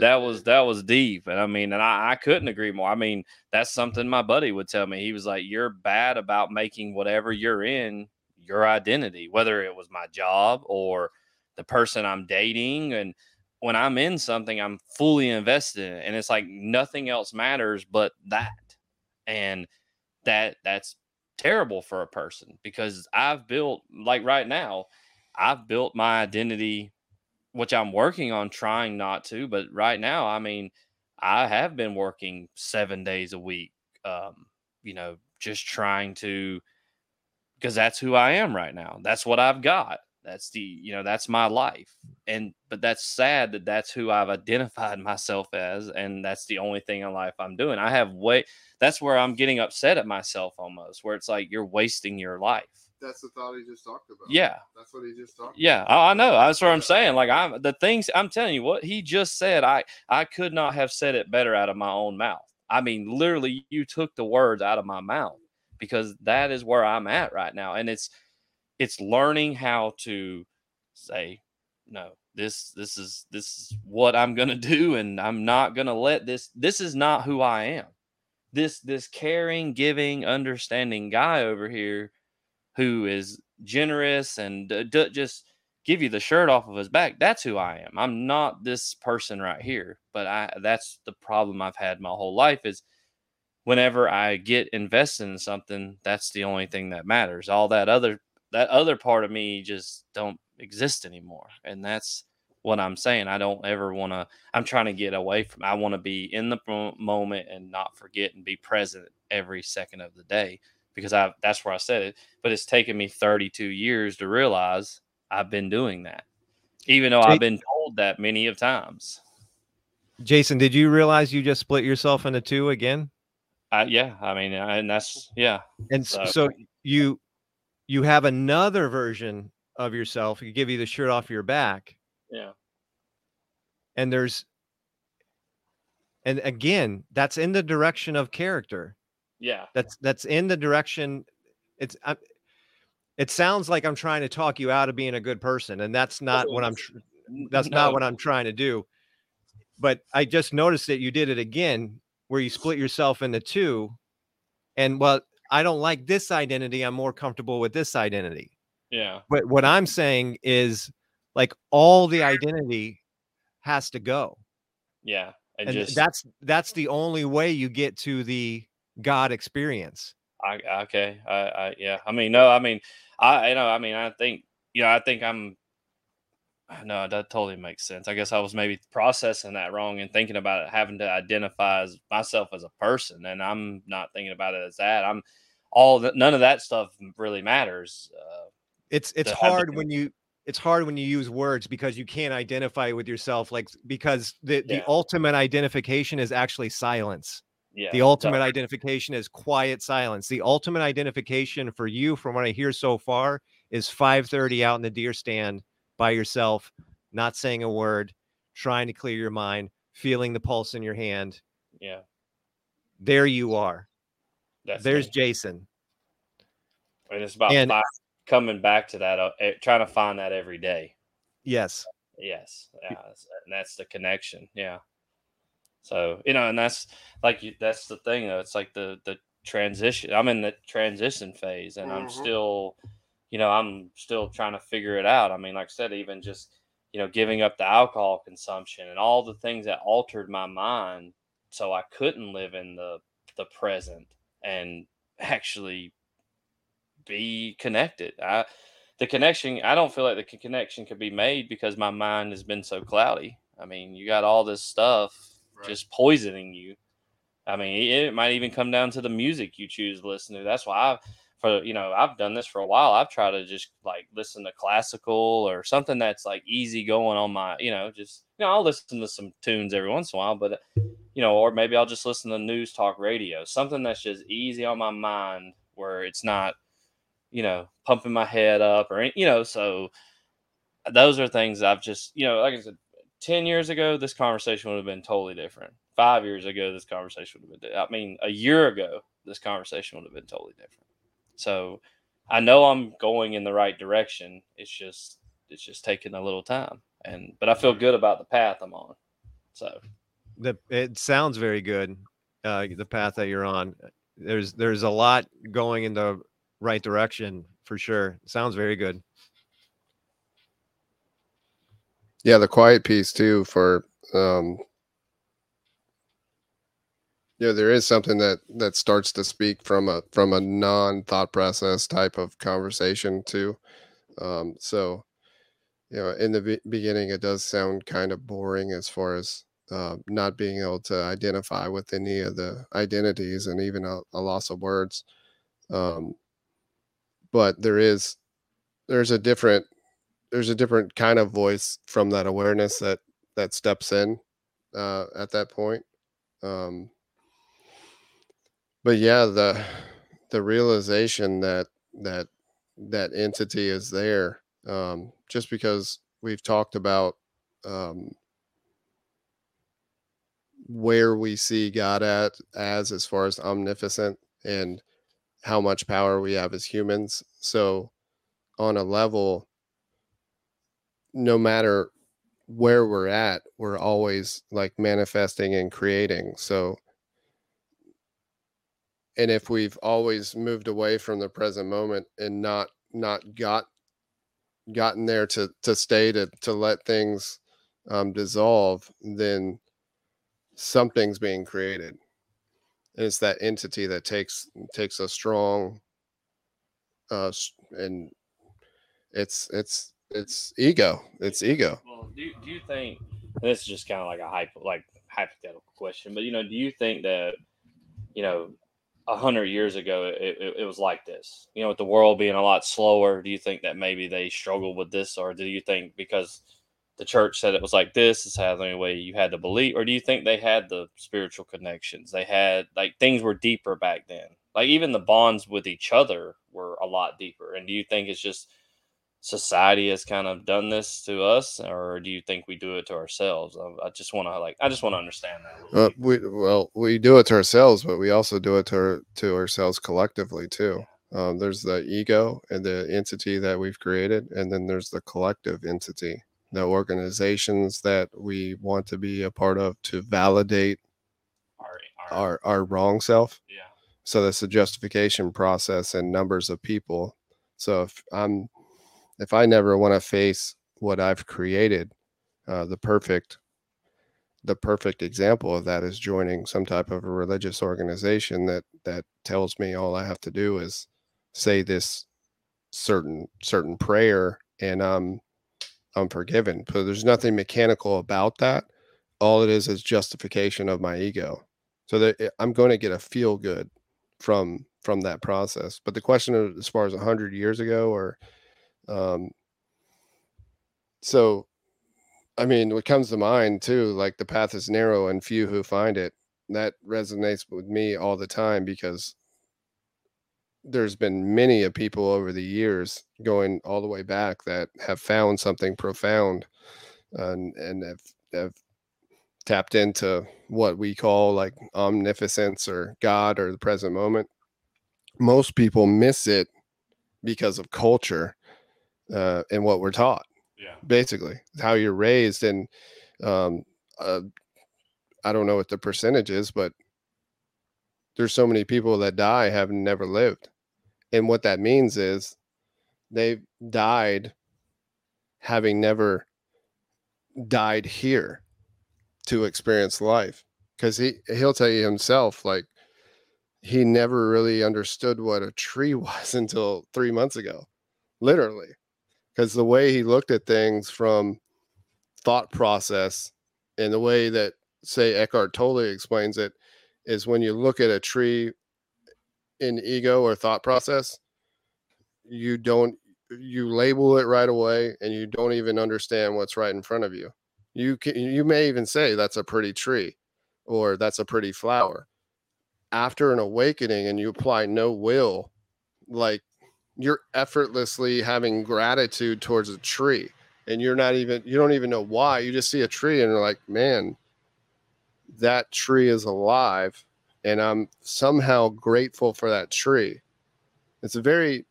that was that was deep, and I mean, and I, I couldn't agree more. I mean, that's something my buddy would tell me. He was like, "You're bad about making whatever you're in your identity, whether it was my job or the person I'm dating." And when I'm in something, I'm fully invested in it, and it's like nothing else matters but that, and that that's terrible for a person because I've built like right now I've built my identity, which I'm working on trying not to, but right now, I mean, I have been working seven days a week, um, you know, just trying to because that's who I am right now. That's what I've got. That's the, you know, that's my life. And, but that's sad that that's who I've identified myself as. And that's the only thing in life I'm doing. I have way, that's where I'm getting upset at myself almost, where it's like you're wasting your life. That's the thought he just talked about. Yeah. That's what he just talked Yeah, I, I know. That's what I'm saying. Like I'm the things I'm telling you, what he just said, I I could not have said it better out of my own mouth. I mean, literally, you took the words out of my mouth because that is where I'm at right now, and it's it's learning how to say no. This this is this is what I'm gonna do, and I'm not gonna let this. This is not who I am. This this caring, giving, understanding guy over here who is generous and d- just give you the shirt off of his back. That's who I am. I'm not this person right here, but I that's the problem I've had my whole life is whenever I get invested in something, that's the only thing that matters. All that other that other part of me just don't exist anymore. And that's what I'm saying. I don't ever want to I'm trying to get away from I want to be in the moment and not forget and be present every second of the day because I that's where I said it. But it's taken me 32 years to realize I've been doing that, even though I've been told that many of times. Jason, did you realize you just split yourself into two again? Uh, yeah, I mean, and that's yeah. And so, so you you have another version of yourself. You give you the shirt off your back. Yeah. And there's and again, that's in the direction of character. Yeah. That's that's in the direction. It's I, it sounds like I'm trying to talk you out of being a good person, and that's not what I'm. Tr- that's no. not what I'm trying to do. But I just noticed that you did it again, where you split yourself into two, and well, I don't like this identity. I'm more comfortable with this identity. Yeah. But what I'm saying is, like, all the identity has to go. Yeah. And, and just... that's that's the only way you get to the God experience. I okay. I, I yeah. I mean, no. I mean, I you know. I mean, I think you know. I think I'm. No, that totally makes sense. I guess I was maybe processing that wrong and thinking about it, having to identify as myself as a person, and I'm not thinking about it as that. I'm all that. None of that stuff really matters. Uh, it's it's hard when you it's hard when you use words because you can't identify with yourself like because the the ultimate identification is actually silence yeah, the ultimate identification is quiet silence. The ultimate identification for you, from what I hear so far, is 5:30 out in the deer stand by yourself, not saying a word, trying to clear your mind, feeling the pulse in your hand. Yeah. There you are. That's There's me. Jason. And it's about and, five, coming back to that, uh, eh, trying to find that every day. Yes. Yes. Yeah. And that's the connection. Yeah. So you know, and that's like that's the thing though. It's like the the transition. I'm in the transition phase, and mm-hmm. I'm still, you know, I'm still trying to figure it out. I mean, like I said, even just you know, giving up the alcohol consumption and all the things that altered my mind, so I couldn't live in the the present and actually be connected. I the connection. I don't feel like the connection could be made because my mind has been so cloudy. I mean, you got all this stuff right. just poisoning you. I mean, it might even come down to the music you choose to listen to. That's why I, for you know, I've done this for a while. I've tried to just like listen to classical or something that's like easy going on my, you know, just you know, I'll listen to some tunes every once in a while, but you know, or maybe I'll just listen to news talk radio, something that's just easy on my mind where it's not, you know, pumping my head up or you know, so uh, those are things I've just, you know, like I said, 10 years ago, this conversation would have been totally different. Five years ago, this conversation would have been, I mean, a year ago, this conversation would have been totally different. So I know I'm going in the right direction. It's just, it's just taking a little time. And, but I feel good about the path I'm on. So the, it sounds very good. Uh, the path that you're on, there's, there's a lot going in the right direction for sure. sounds very good. Yeah, the quiet piece too for um yeah, there is something that that starts to speak from a from a non thought process type of conversation too. Um, so, you know, in the be- beginning, it does sound kind of boring as far as uh, not being able to identify with any of the identities and even a, a loss of words. Um, but there is there's a different there's a different kind of voice from that awareness that that steps in uh, at that point. Um, but yeah, the the realization that that that entity is there, um, just because we've talked about um, where we see God at as as far as omnificent and how much power we have as humans. So on a level no matter where we're at, we're always like manifesting and creating. So, and if we've always moved away from the present moment and not not got gotten there to to stay to to let things um, dissolve, then something's being created. And it's that entity that takes takes a strong uh and it's it's it's ego. It's ego. Well, do, do you think this is just kind of like a hypo, like hypothetical question, but you know, do you think that you know a hundred years ago it, it, it, was like this? You know, with the world being a lot slower, do you think that maybe they struggled with this, or do you think because the church said it was like this is how the only way you had to believe, or do you think they had the spiritual connections? They had like things were deeper back then. Like even the bonds with each other were a lot deeper. And do you think it's just society has kind of done this to us, or do you think we do it to ourselves? I, I just want to like, I just want to understand that. Uh, we well, we do it to ourselves, but we also do it to our, to ourselves collectively too. Um, there's the ego and the entity that we've created, and then there's the collective entity, the organizations that we want to be a part of to validate our our, our, our wrong self. Yeah. So that's the justification process and numbers of people. So if I'm if I never want to face what I've created, uh, the perfect the perfect example of that is joining some type of a religious organization that that tells me all I have to do is say this certain certain prayer and I'm I'm forgiven. But there's nothing mechanical about that. All it is is justification of my ego. So that eh, I'm going to get a feel good from from that process. But the question as far as 100 years ago or um, so, I mean, what comes to mind too, like the path is narrow and few who find it. That resonates with me all the time because there's been many of people over the years going all the way back that have found something profound and and have, have tapped into what we call like omnipotence or God or the present moment. Most people miss it because of culture uh, and what we're taught. Yeah, basically how you're raised, and um, uh, I don't know what the percentage is, but there's so many people that die have never lived, and what that means is they've died having never died here to experience life because he he'll tell you himself like he never really understood what a tree was until three months ago literally because the way he looked at things from thought process and the way that say Eckhart Tolle explains it is when you look at a tree in ego or thought process, you don't you label it right away and you don't even understand what's right in front of you. You can you may even say that's a pretty tree or that's a pretty flower. After an awakening and you apply no will, like you're effortlessly having gratitude towards a tree and you're not even you don't even know why you just see a tree and you're like man that tree is alive and i'm somehow grateful for that tree. It's a very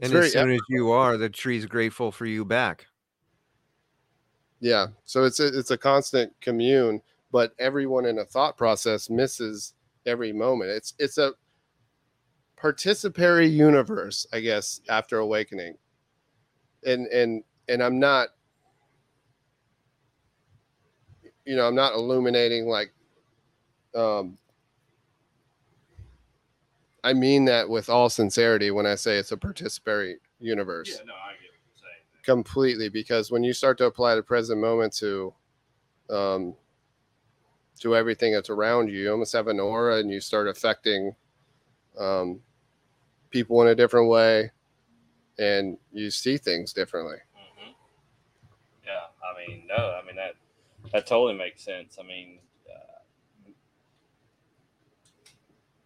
and as soon as you are the tree's grateful for you back. Yeah so it's a, it's a constant commune but everyone in a thought process misses every moment. It's it's a participatory universe, I guess, after awakening. And and and I'm not you know, I'm not illuminating like um I mean that with all sincerity when I say it's a participatory universe. Yeah, no, I get what you're saying. Completely, because when you start to apply the present moment to um to everything that's around you, you almost have an aura and you start affecting um people in a different way and you see things differently. Mm-hmm. Yeah, I mean, no, I mean that that totally makes sense. I mean, uh,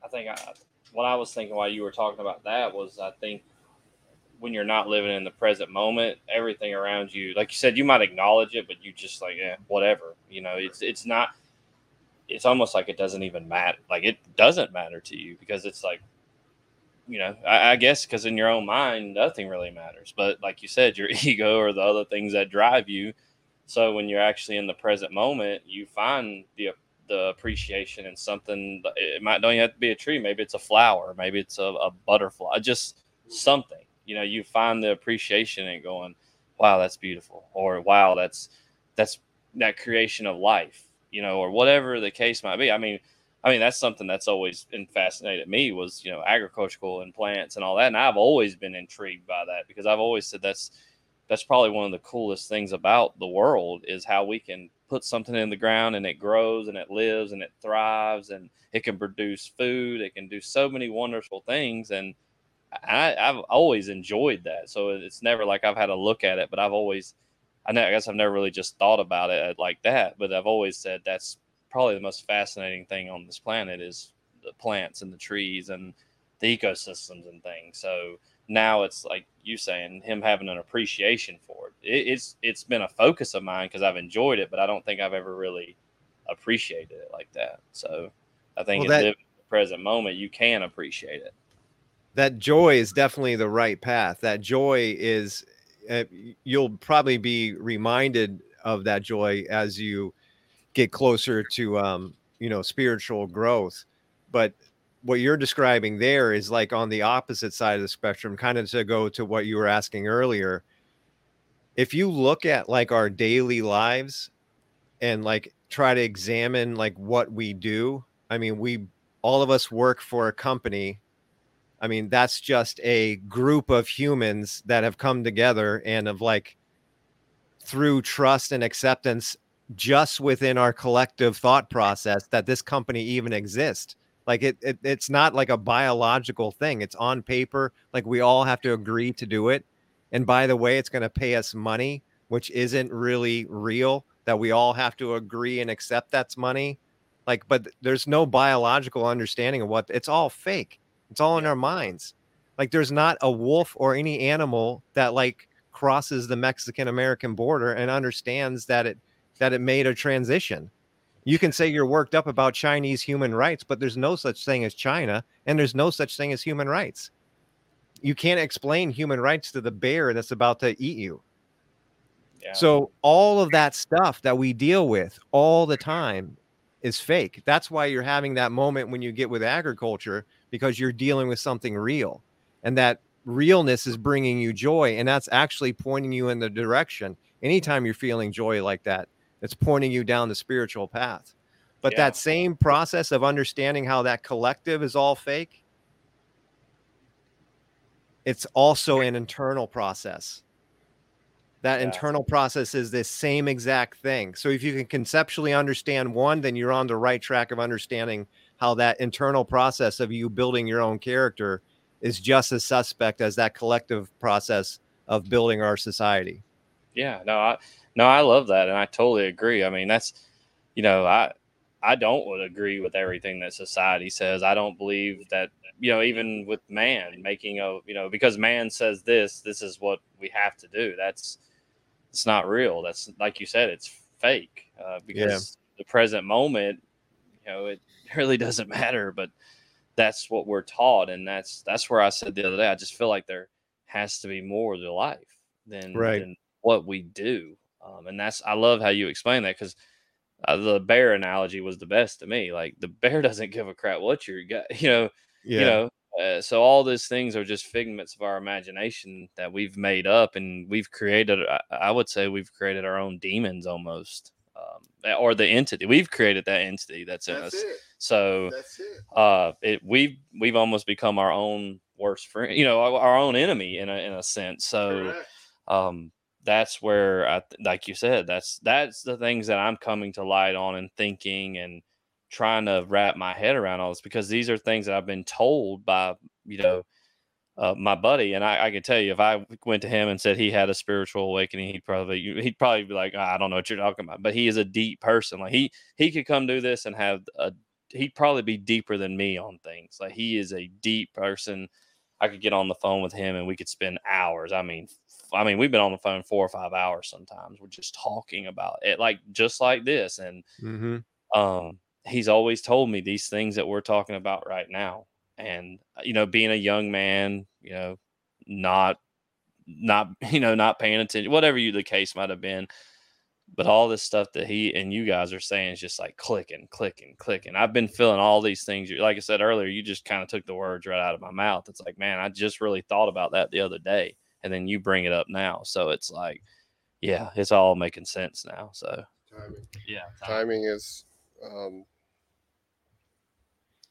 I think I, what I was thinking while you were talking about that was I think when you're not living in the present moment, everything around you, like you said, you might acknowledge it, but you just like, yeah, whatever. You know, it's it's not. It's almost like it doesn't even matter. Like it doesn't matter to you because it's like you know, I, I guess because in your own mind, nothing really matters. But like you said, your ego or the other things that drive you. So when you're actually in the present moment, you find the the appreciation in something. It might don't even have to be a tree. Maybe it's a flower. Maybe it's a, a butterfly. Just something. You know, you find the appreciation in going, "Wow, that's beautiful," or "Wow, that's that's that creation of life." You know, or whatever the case might be. I mean, I mean, that's something that's always fascinated me was, you know, agricultural and plants and all that. And I've always been intrigued by that because I've always said that's that's probably one of the coolest things about the world is how we can put something in the ground and it grows and it lives and it thrives and it can produce food. It can do so many wonderful things. And I, have always enjoyed that. So it's never like I've had a look at it, but I've always, I, know, I guess I've never really just thought about it uh, like that. But I've always said that's probably the most fascinating thing on this planet is the plants and the trees and the ecosystems and things. So now it's like you saying him having an appreciation for it. it it's it's been a focus of mine because I've enjoyed it, but I don't think I've ever really appreciated it like that. So I think well, in the present moment, you can appreciate it. That joy is definitely the right path. That joy is, uh, you'll probably be reminded of that joy as you get closer to um, you know spiritual growth but what you're describing there is like on the opposite side of the spectrum kind of to go to what you were asking earlier. If you look at like our daily lives and like try to examine like what we do i mean we all of us work for a company. I mean that's just a group of humans that have come together and have like through trust and acceptance just within our collective thought process that this company even exists. Like it, it, it's not like a biological thing. It's on paper. Like we all have to agree to do it. And by the way it's going to pay us money which isn't really real that we all have to agree and accept that's money. Like but there's no biological understanding of what it's all fake. It's all in our minds. Like there's not a wolf or any animal that like crosses the mexican american border and understands that it that it made a transition. You can say you're worked up about Chinese human rights, but there's no such thing as China, and there's no such thing as human rights. You can't explain human rights to the bear that's about to eat you. Yeah. So all of that stuff that we deal with all the time is fake. That's why you're having that moment when you get with agriculture because you're dealing with something real. And that realness is bringing you joy and that's actually pointing you in the direction. Anytime you're feeling joy like that, it's pointing you down the spiritual path. But yeah. that same process of understanding how that collective is all fake, it's also an internal process. That yeah. internal process is the same exact thing. So if you can conceptually understand one, then you're on the right track of understanding how that internal process of you building your own character is just as suspect as that collective process of building our society. Yeah, no, I no, I love that, and I totally agree. I mean, that's you know, I I don't would agree with everything that society says. I don't believe that you know, even with man making a you know, because man says this, this is what we have to do. That's it's not real. That's like you said, it's fake. Uh, because yeah. the present moment, you know, it really doesn't matter. But that's what we're taught, and that's that's where I said the other day. I just feel like there has to be more to life than, right. than what we do. Um, and that's I love how you explain that because uh, the bear analogy was the best to me. Like the bear doesn't give a crap what you got, you know, yeah. you know. Uh, so all these things are just figments of our imagination that we've made up, and we've created. I would say we've created our own demons almost, um, or the entity. We've created that entity that's in that's us. It. So, it. Uh, it we've we've almost become our own worst friend. You know, our, our own enemy in a in a sense. So, um, that's where I, like you said that's that's the things that i'm coming to light on and thinking and trying to wrap my head around all this because these are things that i've been told by you know uh, my buddy, and I, I can tell you, if I went to him and said he had a spiritual awakening, he'd probably he'd probably be like, I don't know what you're talking about. But he is a deep person. Like he he could come do this and have a he'd probably be deeper than me on things. Like he is a deep person. I could get on the phone with him and we could spend hours. I mean, I mean, we've been on the phone four or five hours sometimes. We're just talking about it, like just like this. And Mm-hmm. um, he's always told me these things that we're talking about right now. And uh, you know, being a young man, you know, not not you know not paying attention, whatever you the case might have been. But all this stuff that he and you guys are saying is just like clicking, clicking, clicking. I've been feeling all these things. Like I said earlier, you just kind of took the words right out of my mouth. It's like, man, I just really thought about that the other day, and then you bring it up now. So it's like, yeah, it's all making sense now. So Timing. yeah, timing is um,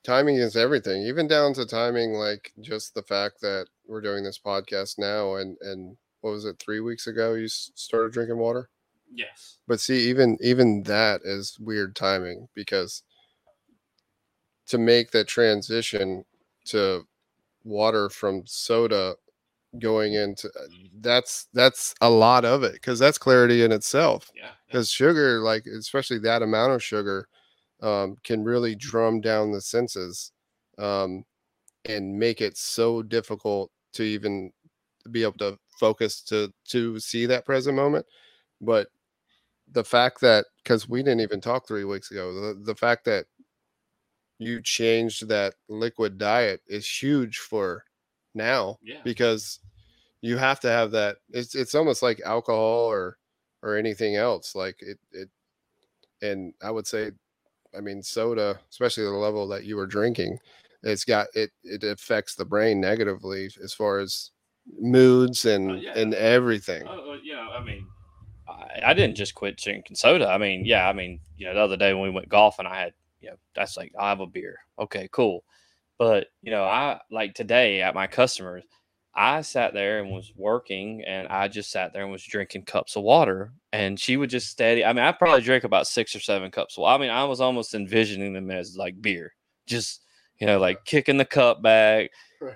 timing is everything even down to timing like just the fact that we're doing this podcast now and and what was it three weeks ago you started drinking water yes, but see even even that is weird timing because to make that transition to water from soda going into uh, that's that's a lot of it because that's clarity in itself yeah, because sugar like especially that amount of sugar um, can really drum down the senses um, and make it so difficult to even be able to focus to to see that present moment but the fact that because we didn't even talk three weeks ago the, the fact that you changed that liquid diet is huge for now yeah. because you have to have that it's it's almost like alcohol or or anything else like it it and i would say i mean soda especially the level that you were drinking it's got it it affects the brain negatively as far as moods and Oh, yeah. and everything oh, oh, you know, I mean, I, I didn't just quit drinking soda. I mean, yeah, I mean, you know, the other day when we went golfing, I had, you know, that's like, I have a beer. Okay, cool. But, you know, I like today at my customers, I sat there and was working and I just sat there and was drinking cups of water. And she would just steady. I mean, I probably drank about six or seven cups. Well, I mean, I was almost envisioning them as like beer, just, you know, like kicking the cup back,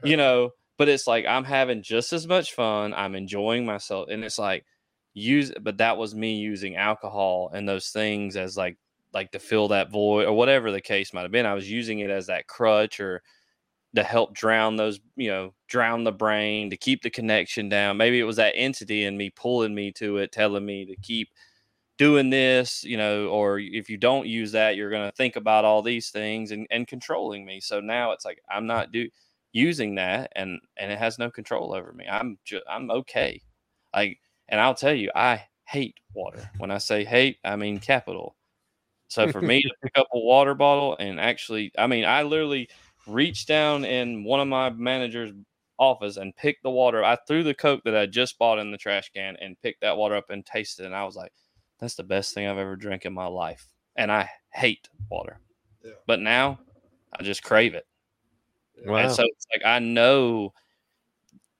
you know but it's like i'm having just as much fun i'm enjoying myself and it's like use but that was me using alcohol and those things as like like to fill that void or whatever the case might have been i was using it as that crutch or to help drown those you know drown the brain to keep the connection down. Maybe it was that entity in me pulling me to it telling me to keep doing this you know or if you don't use that you're going to think about all these things and, and controlling me. So now it's like i'm not do using that and and it has no control over me. I'm just i'm okay. Like and i'll tell you i hate water. When i say hate i mean capital so for me to pick up a water bottle and actually i mean i literally reached down in one of my manager's office and picked the water i threw the coke that i just bought in the trash can and picked that water up and tasted it and i was like that's the best thing i've ever drank in my life and i hate water Yeah. but now i just crave it Wow. and so it's like I know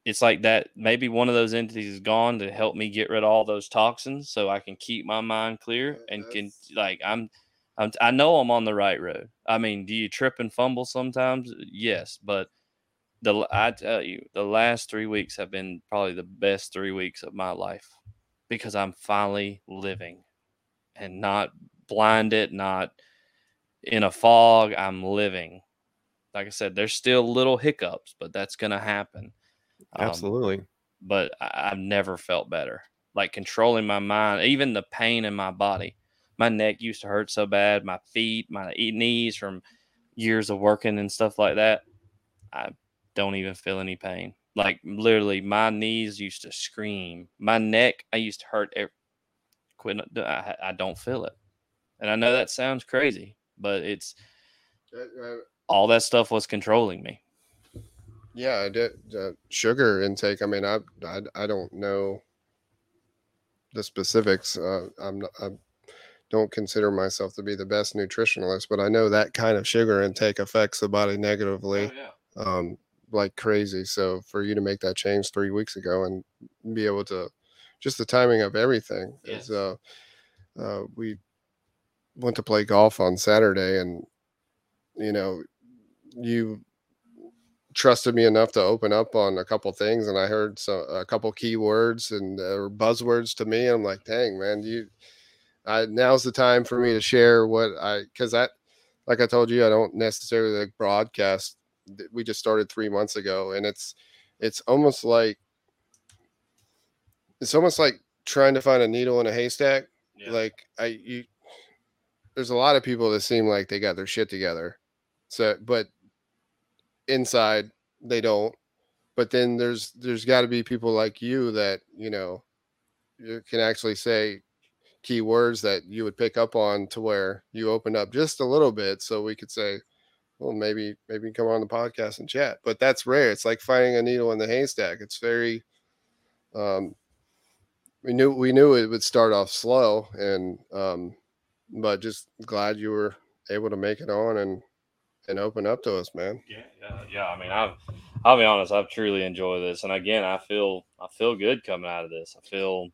it's like that maybe one of those entities is gone to help me get rid of all those toxins so I can keep my mind clear and can like I'm I'm I know I'm on the right road. I mean, do you trip and fumble sometimes? Yes, but the I tell you, the last 3 weeks have been probably the best 3 weeks of my life because I'm finally living and not blinded, not in a fog. I'm living like I said, there's still little hiccups, but that's gonna happen. Um, Absolutely. but I, I've never felt better. Like controlling my mind, even the pain in my body. My neck used to hurt so bad, my feet, my e- knees from years of working and stuff like that. I don't even feel any pain. Like literally, my knees used to scream. My neck, I used to hurt. Every, quit. I, I don't feel it, and I know that sounds crazy, but it's Uh, uh, all that stuff was controlling me. Yeah, I did. Uh, sugar intake. I mean, I, I I don't know the specifics. Uh, I'm not, I don't consider myself to be the best nutritionalist, but I know that kind of sugar intake affects the body negatively, yeah. um, like crazy. So for you to make that change three weeks ago and be able to, just the timing of everything Yes. is. Uh, uh, we went to play golf on Saturday, and you know, you trusted me enough to open up on a couple things, and I heard so a couple keywords and uh, buzzwords to me. And I'm like, dang man, you. I, now's the time for me to share what I because that, like I told you, I don't necessarily like broadcast. We just started three months ago, and it's it's almost like it's almost like trying to find a needle in a haystack. Yeah. Like I you there's a lot of people that seem like they got their shit together. So but inside they don't. But then there's there's got to be people like you that, you know, you can actually say keywords that you would pick up on to where you open up just a little bit so we could say well maybe maybe come on the podcast and chat but that's rare it's like finding a needle in the haystack it's very um we knew we knew it would start off slow and um but just glad you were able to make it on and and open up to us man. Yeah yeah yeah. I mean i've i'll be honest i've truly enjoyed this. And again i feel i feel good coming out of this. I feel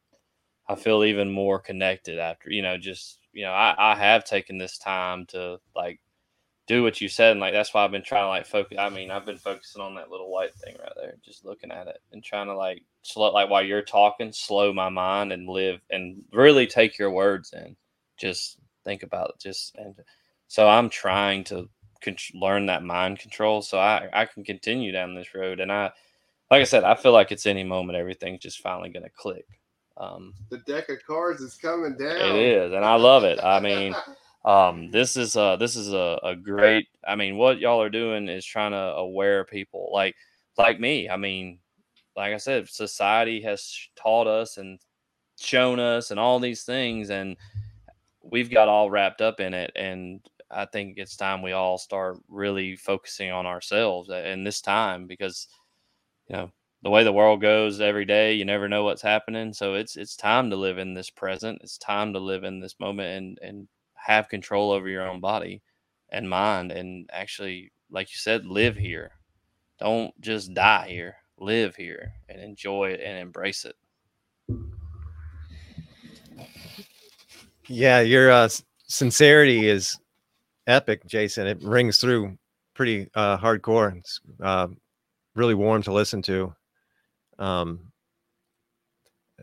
i feel even more connected after you know just you know i i have taken this time to like do what you said. And like that's why i've been trying to like focus i mean i've been focusing on that little white thing right there just looking at it and trying to like slow like while you're talking slow my mind and live and really take your words in. Just think about it just and so i'm trying to con- learn that mind control so i i can continue down this road and i like i said i feel like it's any moment everything's just finally going to click um the deck of cards is coming down. it is and i love it. I mean um, this is uh this is a, a great i mean what y'all are doing is trying to aware people like like me i mean like i said society has taught us and shown us and all these things and we've got all wrapped up in it and i think it's time we all start really focusing on ourselves in this time because you know the way the world goes every day you never know what's happening. So it's it's time to live in this present. It's time to live in this moment and and have control over your own body and mind and actually like you said live here. Don't just die here. Live here and enjoy it and embrace it. Yeah your uh, sincerity is epic jason it rings through pretty uh, hardcore it's uh, really warm to listen to um,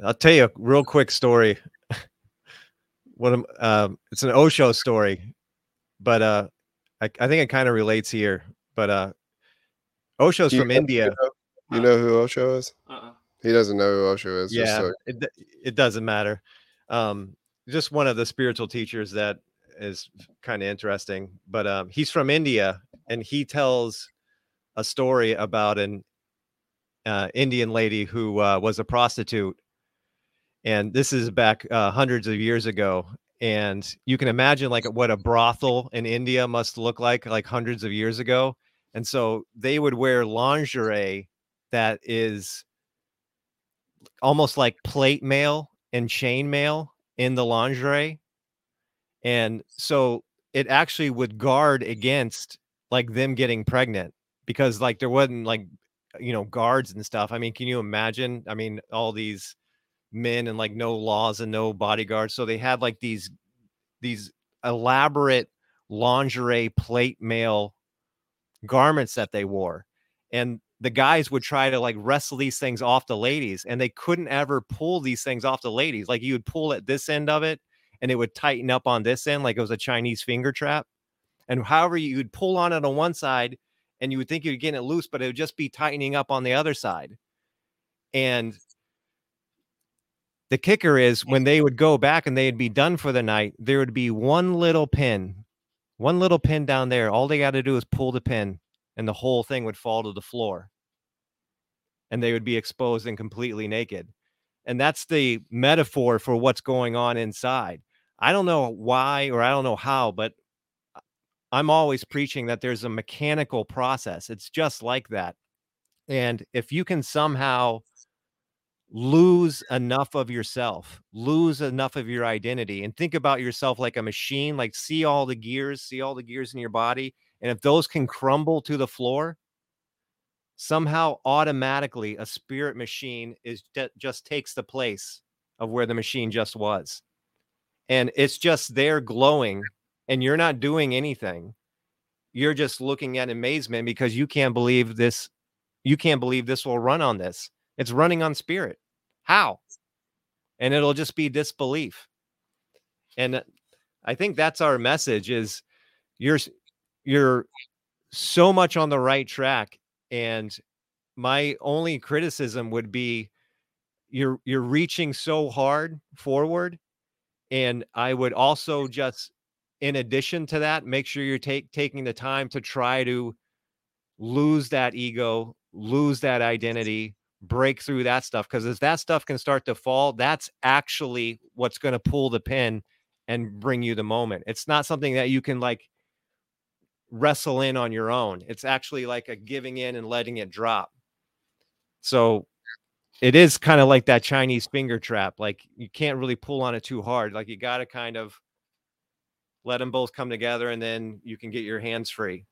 i'll tell you a real quick story what um, it's an Osho story, but uh, I, I think it kind of relates here. But uh, Osho's from know, India. You know, you know, who Osho is? Uh-uh. He doesn't know who Osho is. Yeah, so. it it doesn't matter. Um, just one of the spiritual teachers that is kind of interesting. But um, he's from India, and he tells a story about an uh, Indian lady who uh, was a prostitute and this is back uh, hundreds of years ago and you can imagine like what a brothel in india must look like like hundreds of years ago and so they would wear lingerie that is almost like plate mail and chain mail in the lingerie and so it actually would guard against like them getting pregnant because like there wasn't like you know guards and stuff i mean can you imagine i mean all these men and like no laws and no bodyguards. So they had like these these elaborate lingerie plate mail garments that they wore. And the guys would try to like wrestle these things off the ladies and they couldn't ever pull these things off the ladies. Like you would pull at this end of it and it would tighten up on this end like it was a Chinese finger trap. And however you would pull on it on one side and you would think you're getting it loose, but it would just be tightening up on the other side. And the kicker is when they would go back and they'd be done for the night, there would be one little pin, one little pin down there. All they got to do is pull the pin and the whole thing would fall to the floor. And they would be exposed and completely naked. And that's the metaphor for what's going on inside. I don't know why or I don't know how, but uh, I'm always preaching that there's a mechanical process. It's just like that. And if you can somehow lose enough of yourself, lose enough of your identity, and think about yourself like a machine, like see all the gears, see all the gears in your body. And if those can crumble to the floor, somehow automatically a spirit machine is just takes the place of where the machine just was. And it's just there glowing, and you're not doing anything. you're just looking at amazement because you can't believe this you can't believe this will run on this. It's running on spirit. How? And it'll just be disbelief. And uh, i think that's our message is you're you're so much on the right track and my only criticism would be you're you're reaching so hard forward and i would also just in addition to that make sure you're take, taking the time to try to lose that ego lose that identity break through that stuff because as that stuff can start to fall that's actually what's going to pull the pin and bring you the moment. It's not something that you can like wrestle in on your own. It's actually like a giving in and letting it drop. So it is kind of like that chinese finger trap like you can't really pull on it too hard like you got to kind of let them both come together and then you can get your hands free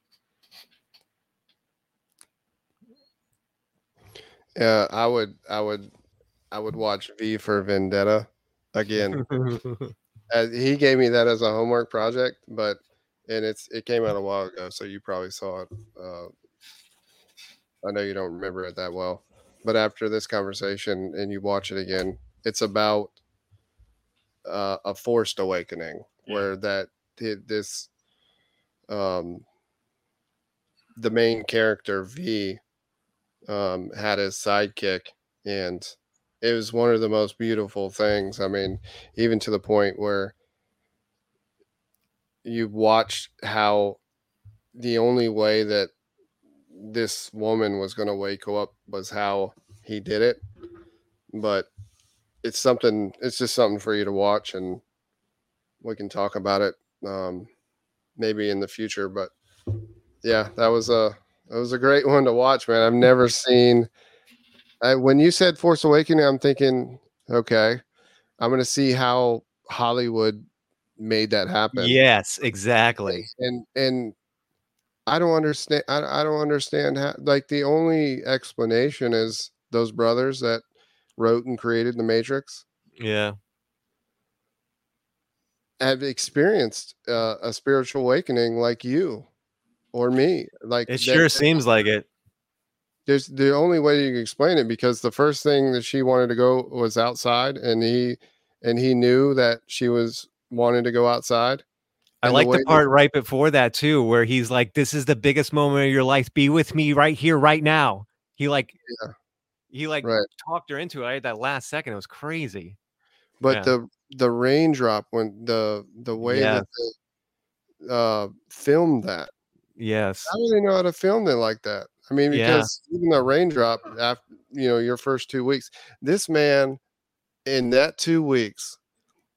Yeah, I would, I would, I would watch V for Vendetta again. As he gave me that as a homework project, but and it's it came out a while ago, so you probably saw it. Uh, I know you don't remember it that well, but after this conversation and you watch it again, it's about uh, a forced awakening Yeah. where that this um the main character V um, had his sidekick, and it was one of the most beautiful things. I mean, even to the point where you watched how the only way that this woman was going to wake up was how he did it. But it's something, it's just something for you to watch, and we can talk about it um, maybe in the future. But yeah, that was a it was a great one to watch, man. I've never seen. I, when you said Force Awakening, I'm thinking, okay, I'm going to see how Hollywood made that happen. yes exactly and and I don't understand. I, I don't understand how. Like the only explanation is those brothers that wrote and created the Matrix yeah have experienced uh, a spiritual awakening like you or me. Like it that- sure seems like it there's the only way you can explain it because the first thing that she wanted to go was outside and he and he knew that she was wanting to go outside I the like the that- part right before that too, where he's like, "This is the biggest moment of your life. Be with me right here, right now." He like, Yeah. he like Right. talked her into it. I had that last second. It was crazy. but Yeah. the the raindrop when the the way that they uh filmed that Yes. how do they know how to film it like that i mean Yeah. because even the raindrop after you know your first two weeks this man in that two weeks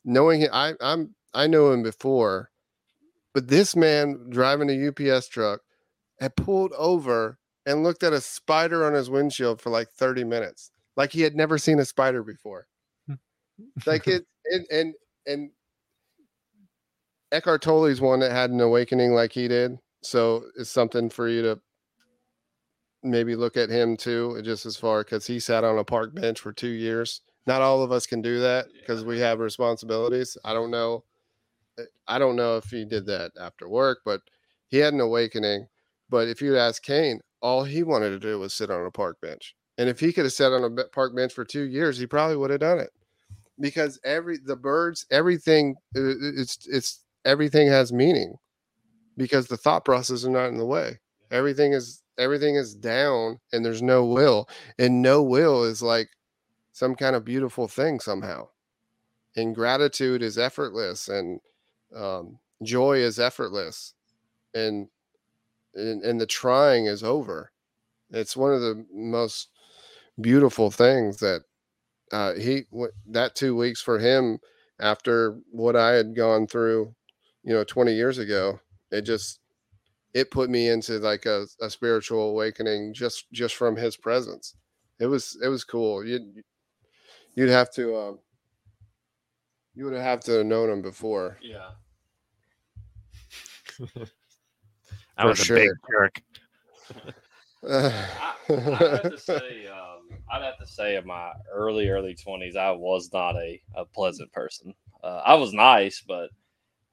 knowing him i i'm i know him before but this man driving a ups truck had pulled over and looked at a spider on his windshield for like 30 minutes like he had never seen a spider before hmm. like it and and and Eckhart Tolle's one that had an awakening like he did. So it's something for you to maybe look at him too, just as far because he sat on a park bench for two years. Not all of us can do that because we have responsibilities. I don't know. Uh, I don't know if he did that after work, but he had an awakening. But if you'd ask Kane, all he wanted to do was sit on a park bench. And if he could have sat on a park bench for two years, he probably would have done it because every the birds, everything, it's it's everything has meaning because the thought process are not in the way. Everything is everything is down, and there's no will, and no will is like some kind of beautiful thing somehow. And gratitude is effortless, and um, joy is effortless, and, and and the trying is over. It's one of the most beautiful things that uh, he w- that two weeks for him after what I had gone through, you know, 20 years ago. It just it put me into like a, a spiritual awakening just just from his presence. It was it was cool. You'd you'd have to um, you would have to have known him before. Yeah. I For was a big jerk. I, I'd have to say, um, I'd have to say, in my early early twenties, I was not a, a pleasant person. Uh, I was nice, but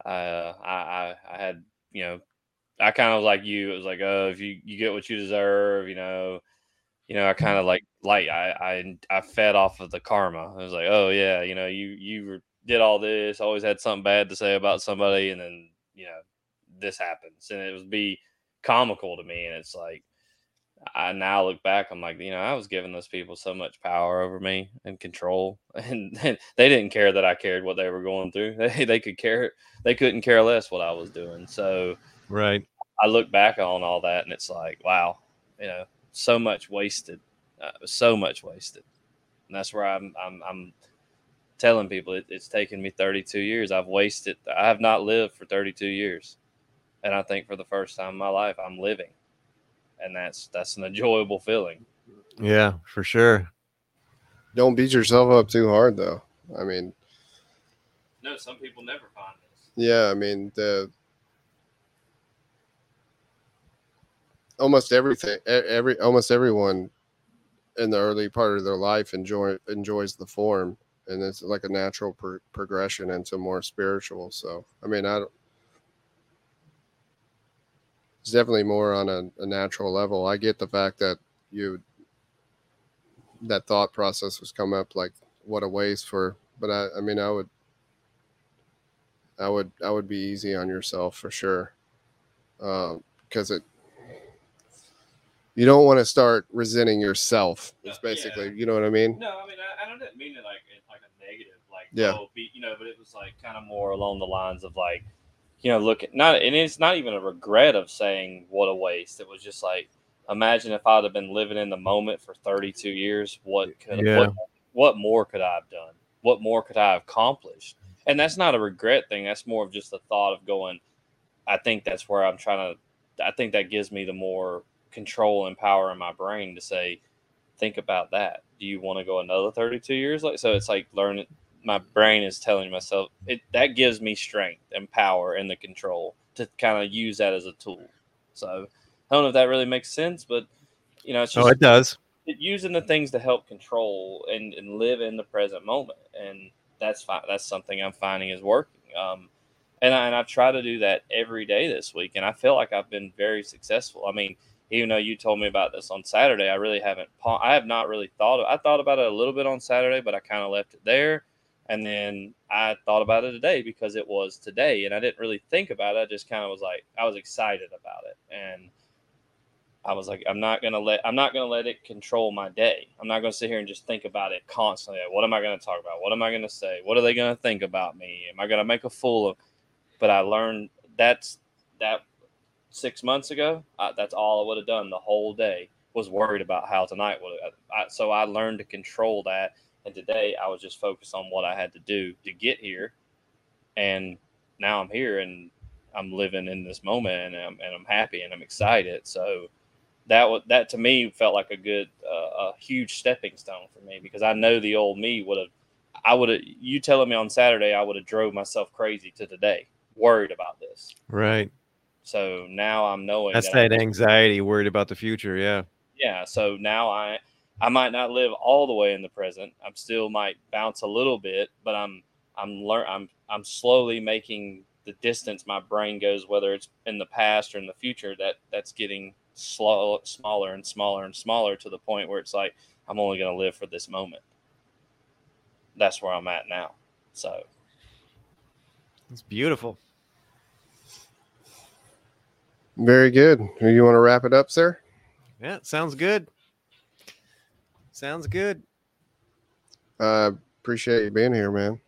uh, I, I I had you know I kind of was like you. It was like, oh, if you you get what you deserve, you know, you know, I kind of like like I I I fed off of the karma. I was like, oh yeah, you know, you you did all this, always had something bad to say about somebody, and then you know this happens, and it would be comical to me, and it's like I now look back, I'm like, you know, I was giving those people so much power over me and control, and, and, they didn't care that I cared what they were going through. They they could care, they couldn't care less what I was doing. So, right, I look back on all that, and it's like, wow, you know, so much wasted, uh, so much wasted, and that's where I'm I'm I'm telling people it, it's taken me 32 years. I've wasted. I have not lived for 32 years, and I think for the first time in my life, I'm living and that's that's an enjoyable feeling. Yeah, for sure. Don't beat yourself up too hard, though. I mean, no, some people never find this. Yeah, I mean the almost everything, every almost everyone in the early part of their life enjoy enjoys the form, and it's like a natural pro- progression into more spiritual. So, I mean, I don't it's definitely more on a, a natural level. I get the fact that you that thought process was come up like what a waste for but I, I mean I would I would I would be easy on yourself for sure. because um, it you don't want to start resenting yourself. It's basically, yeah. you know what I mean? No, I mean I, I don't mean it like like a negative, like yeah, oh, be, you know, but it was like kind of more along the lines of like, you know, look at not, and it's not even a regret of saying what a waste. It was just like, imagine if I'd have been living in the moment for 32 years, what could, yeah. what, what more could I have done? What more could I have accomplished? And that's not a regret thing. That's more of just the thought of going, I think that's where I'm trying to, I think that gives me the more control and power in my brain to say, think about that. Do you want to go another 32 years? Like, so it's like learning, my brain is telling myself it that gives me strength and power and the control to kind of use that as a tool. So I don't know if that really makes sense, but you know, it's just oh, it does. It, using the things to help control and, and live in the present moment, and that's fine. That's something I'm finding is working. Um, and I, and I've tried to do that every day this week, and I feel like I've been very successful. I mean, even though you told me about this on Saturday, I really haven't. I have not really thought. Of, I thought about it a little bit on Saturday, but I kind of left it there. And then I thought about it today because it was today and I didn't really think about it. I just kind of was like, I was excited about it. And I was like, I'm not gonna let I'm not gonna let it control my day. I'm not gonna sit here and just think about it constantly. What am I gonna talk about? What am I gonna say? What are they gonna think about me? Am I gonna make a fool of? But I learned that's that six months ago. I, that's all I would have done the whole day was worried about how tonight would. so I learned to control that and today I was just focused on what I had to do to get here. And now I'm here and I'm living in this moment and I'm, and I'm happy and I'm excited. So that was, that to me felt like a good, uh, a huge stepping stone for me because I know the old me would have, I would have, you telling me on Saturday, I would have drove myself crazy to today, worried about this. Right. So now I'm knowing that's that, that anxiety, worried about the future. Yeah. Yeah. So now I, I might not live all the way in the present. I'm still might bounce a little bit, but I'm I'm learn I'm I'm slowly making the distance my brain goes, whether it's in the past or in the future, that that's getting slow, smaller and smaller and smaller to the point where it's like I'm only going to live for this moment. That's where I'm at now. So it's beautiful. Very good. You want to wrap it up, sir? Yeah, sounds good. Sounds good. I uh, appreciate you being here, man.